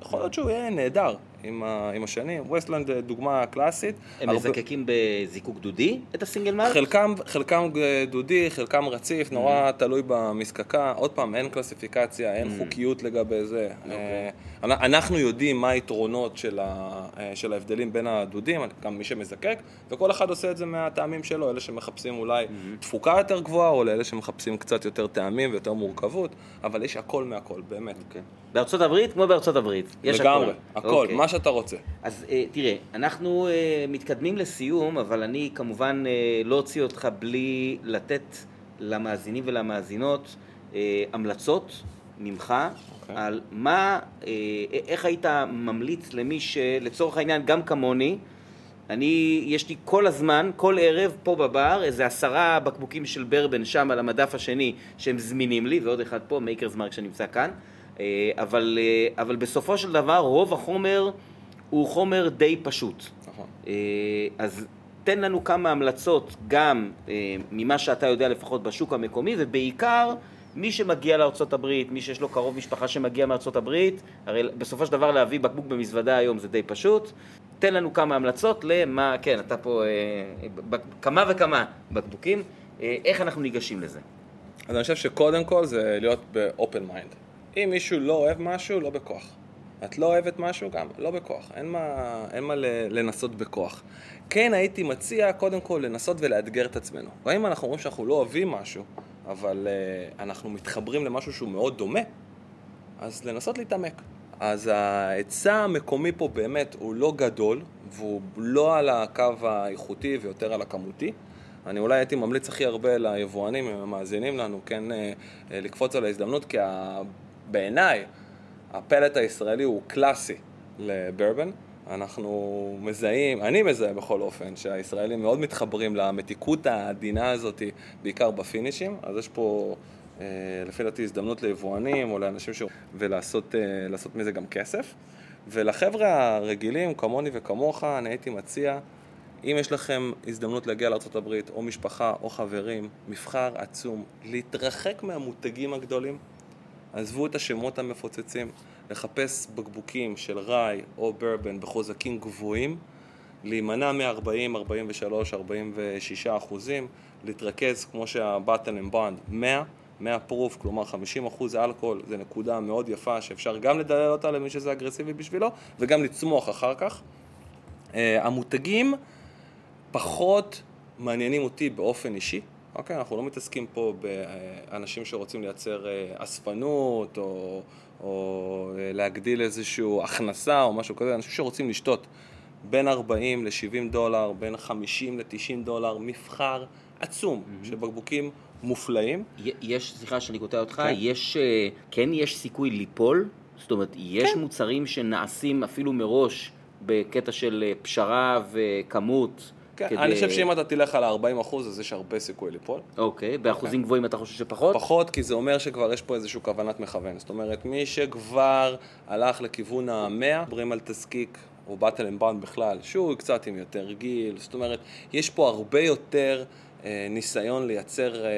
יכול להיות שהוא יהיה נהדר. עם, ה, עם השנים. ווסטלנד אה, דוגמה קלאסית. הם הרבה... מזקקים בזיקוק דודי את הסינגל מארק? חלקם, חלקם דודי, חלקם רציף, נורא mm-hmm. תלוי במזקקה. עוד פעם, אין קלסיפיקציה, אין mm-hmm. חוקיות לגבי זה. Okay. אוקיי. אה, אנחנו יודעים מה היתרונות של, ה, אה, של ההבדלים בין הדודים, גם מי שמזקק, וכל אחד עושה את זה מהטעמים שלו, אלה שמחפשים אולי mm-hmm. תפוקה יותר גבוהה, או לאלה שמחפשים קצת יותר טעמים ויותר מורכבות, אבל יש הכל מהכל, באמת. Okay. אוקיי. בארצות הברית כמו בארצות הברית. יש לגמרי, הכל. הכל. Okay. מה שאתה רוצה. אז uh, תראה, אנחנו uh, מתקדמים לסיום, אבל אני כמובן uh, לא אוציא אותך בלי לתת למאזינים ולמאזינות המלצות ממך okay. אוקיי. על מה, איך היית ממליץ למי שלצורך העניין, גם כמוני, אני, יש לי כל הזמן, כל ערב, פה בבר, איזה עשרה בקבוקים של ברבן שם על המדף השני שהם זמינים לי, ועוד אחד פה, מייקרס מרק שנמצא כאן. אבל, אבל בסופו של דבר, רוב החומר הוא חומר די פשוט. נכון. אה, אז תן לנו כמה המלצות גם אה, ממה שאתה יודע לפחות בשוק המקומי, ובעיקר מי שמגיע לארה"ב, מי שיש לו קרוב משפחה שמגיע מארה"ב, הרי בסופו של דבר להביא בקבוק במזוודה היום זה די פשוט. תן לנו כמה המלצות למה, כן, אתה פה אה, ב- כמה וכמה בקבוקים, אה, איך אנחנו ניגשים לזה. אז אני חושב שקודם כל זה להיות ב-open mind. אם מישהו לא אוהב משהו, לא בכוח. את לא אוהבת משהו, גם לא בכוח. אין מה, אין מה לנסות בכוח. כן הייתי מציע קודם כל לנסות ולאתגר את עצמנו. גם אם אנחנו אומרים שאנחנו לא אוהבים משהו, אבל uh, אנחנו מתחברים למשהו שהוא מאוד דומה, אז לנסות להתעמק. אז ההיצע המקומי פה באמת הוא לא גדול, והוא לא על הקו האיכותי ויותר על הכמותי. אני אולי הייתי ממליץ הכי הרבה ליבואנים, אם הם מאזינים לנו, כן אה, אה, לקפוץ על ההזדמנות, כי ה... בעיניי הפלט הישראלי הוא קלאסי לברבן. אנחנו מזהים, אני מזהה בכל אופן, שהישראלים מאוד מתחברים למתיקות העדינה הזאת, בעיקר בפינישים, אז יש פה אה, לפי דעתי הזדמנות ליבואנים או לאנשים ש... ולעשות אה, מזה גם כסף. ולחבר'ה הרגילים, כמוני וכמוך, אני הייתי מציע, אם יש לכם הזדמנות להגיע לארה"ב, או משפחה או חברים, מבחר עצום, להתרחק מהמותגים הגדולים, עזבו את השמות המפוצצים, לחפש בקבוקים של ראי או ברבן בחוזקים גבוהים, להימנע מ-40, 43, 46 אחוזים, להתרכז כמו שהבטן הם בונד 100, 100 פרוף, כלומר 50 אחוז אלכוהול, זה נקודה מאוד יפה שאפשר גם לדלל אותה למי שזה אגרסיבי בשבילו, וגם לצמוח אחר כך. Uh, המותגים פחות מעניינים אותי באופן אישי, אוקיי? אנחנו לא מתעסקים פה באנשים שרוצים לייצר אה, אספנות או, או אה, להגדיל איזושהי הכנסה או משהו כזה, אנשים שרוצים לשתות בין 40 ל-70 דולר, בין 50 ל-90 דולר, מבחר עצום mm-hmm. של בקבוקים מופלאים. יש, סליחה שאני קוטע אותך, כן. יש, אה, כן יש סיכוי ליפול? זאת אומרת, יש כן. מוצרים שנעשים אפילו מראש בקטע של פשרה וכמות? כן, כדי... אני חושב שאם אתה תלך על ה-40 אחוז, אז יש הרבה סיכוי ליפול. אוקיי, באחוזים okay. גבוהים אתה חושב שפחות? פחות, כי זה אומר שכבר יש פה איזושהי כוונת מכוון. זאת אומרת, מי שכבר הלך לכיוון ה-100, מדברים על תזקיק או bottled in bond בכלל, שהוא קצת עם יותר גיל, זאת אומרת, יש פה הרבה יותר... אה, ניסיון לייצר אה,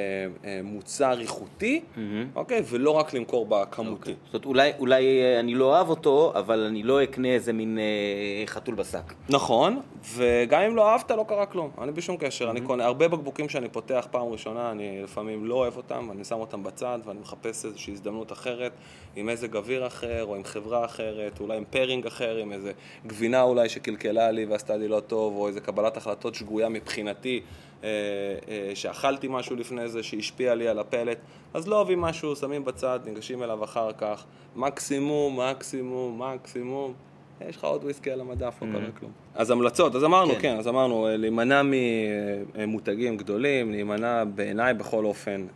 אה, מוצר איכותי, mm-hmm. אוקיי? ולא רק למכור בכמותי. אוקיי. זאת אומרת, אולי, אולי אני לא אוהב אותו, אבל אני לא אקנה איזה מין אה, חתול בשק. נכון, וגם אם לא אהבת, לא קרה כלום. אני בשום קשר. Mm-hmm. אני קונה הרבה בקבוקים שאני פותח פעם ראשונה, אני לפעמים לא אוהב אותם, אני שם אותם בצד, ואני מחפש איזושהי הזדמנות אחרת, עם איזה גביר אחר, או עם חברה אחרת, אולי עם פרינג אחר, עם איזה גבינה אולי שקלקלה לי ועשתה לי לא טוב, או איזה קבלת החלטות שגויה מבחינתי. אה, אה, שאכלתי משהו לפני זה שהשפיע לי על הפלט, אז לא אוהבים משהו, שמים בצד, ניגשים אליו אחר כך, מקסימום, מקסימום, מקסימום, יש לך עוד וויסקי על המדף, לא קרה כלום. אז המלצות, אז אמרנו, כן, כן אז אמרנו, אה, להימנע ממותגים גדולים, להימנע בעיניי בכל אופן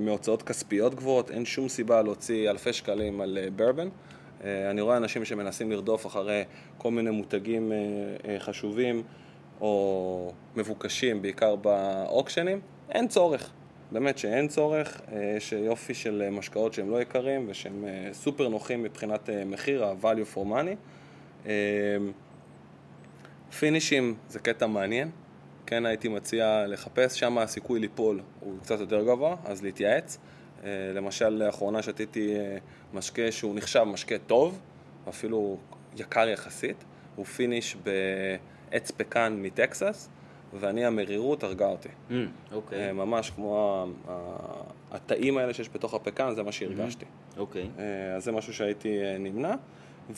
מהוצאות כספיות גבוהות, אין שום סיבה להוציא אלפי שקלים על ברבן. אני רואה אנשים שמנסים לרדוף אחרי כל מיני מותגים חשובים. או מבוקשים, בעיקר באוקשנים, אין צורך. באמת שאין צורך, אה, יש יופי של משקאות שהם לא יקרים ושהם אה, סופר נוחים מבחינת אה, מחיר, ה-value for money. פינישים זה קטע מעניין, כן הייתי מציע לחפש, שם הסיכוי ליפול הוא קצת יותר גבוה, אז להתייעץ. למשל, לאחרונה שתיתי משקה שהוא נחשב משקה טוב, אפילו יקר יחסית, הוא finish ב... עץ פקן מטקסס, ואני המרירות הרגה אותי. Mm, אוקיי. Mm, okay. ממש כמו התאים האלה שיש בתוך הפקן, זה מה שהרגשתי. Mm-hmm. אוקיי. Okay. אז זה משהו שהייתי אה, נמנע,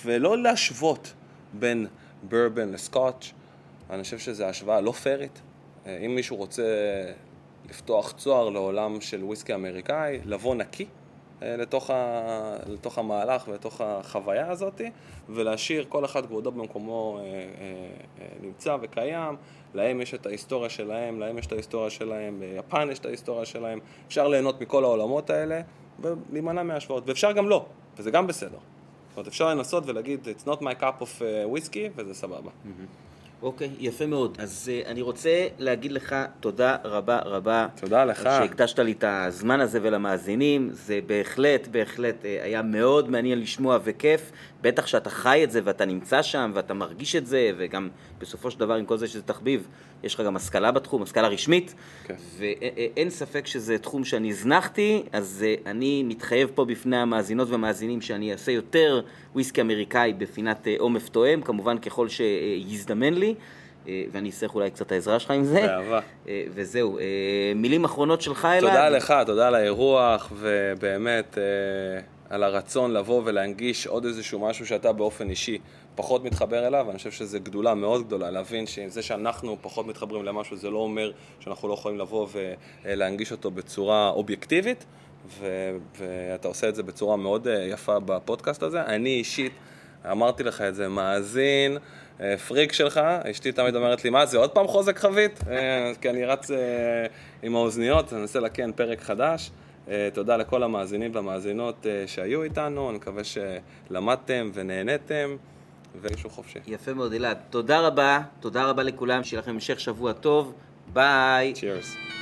ולא להשוות בין ברבן לסקוטש, אני חושב שזו השוואה לא פיירית. אה, אם מישהו רוצה לפתוח צוהר לעולם של וויסקי אמריקאי, לבוא נקי, אה, לתוך, ה, לתוך המהלך ולתוך החוויה הזאת, ולהשאיר כל אחד כבודו במקומו אה, אה, נמצא וקיים. להם יש את ההיסטוריה שלהם, להם יש את ההיסטוריה שלהם, ביפן יש את ההיסטוריה שלהם. אפשר ליהנות מכל העולמות האלה ולהימנע מהשוואות, ואפשר גם לא, וזה גם בסדר. זאת אומרת, אפשר לנסות ולהגיד, it's not my cup of whiskey, וזה סבבה. Mm-hmm. אוקיי, יפה מאוד. אז uh, אני רוצה להגיד לך תודה רבה רבה. תודה לך. שהקדשת לי את הזמן הזה ולמאזינים. זה בהחלט, בהחלט uh, היה מאוד מעניין לשמוע וכיף. בטח שאתה חי את זה ואתה נמצא שם ואתה מרגיש את זה, וגם בסופו של דבר עם כל זה שזה תחביב, יש לך גם השכלה בתחום, השכלה רשמית. כן. ואין ספק שזה תחום שאני הזנחתי, אז uh, אני מתחייב פה בפני המאזינות והמאזינים שאני אעשה יותר וויסקי אמריקאי בפינת uh, עומף תואם, כמובן ככל שיזדמן לי. אה, ואני אצטרך אולי קצת העזרה שלך עם זה. באהבה. אה, וזהו, אה, מילים אחרונות שלך אלעד. תודה לך, תודה על האירוח, ובאמת על הרצון לבוא ולהנגיש עוד איזשהו משהו שאתה באופן אישי פחות מתחבר אליו, ואני חושב שזו גדולה מאוד גדולה, להבין שעם זה שאנחנו פחות מתחברים למשהו, זה לא אומר שאנחנו לא יכולים לבוא ולהנגיש אותו בצורה אובייקטיבית, ו- ואתה עושה את זה בצורה מאוד יפה בפודקאסט הזה. אני אישית, אמרתי לך את זה, מאזין. פריק שלך, אשתי תמיד אומרת לי, מה זה, עוד פעם חוזק חבית? אה, כי אני רץ אה, עם האוזניות, אני אנסה לקן פרק חדש. אה, תודה לכל המאזינים והמאזינות שהיו איתנו, אני מקווה שלמדתם ונהניתם, ואישו חופשי. יפה מאוד, אלעד. תודה רבה, תודה רבה לכולם, שיהיה לכם המשך שבוע טוב, ביי. צ'ירס.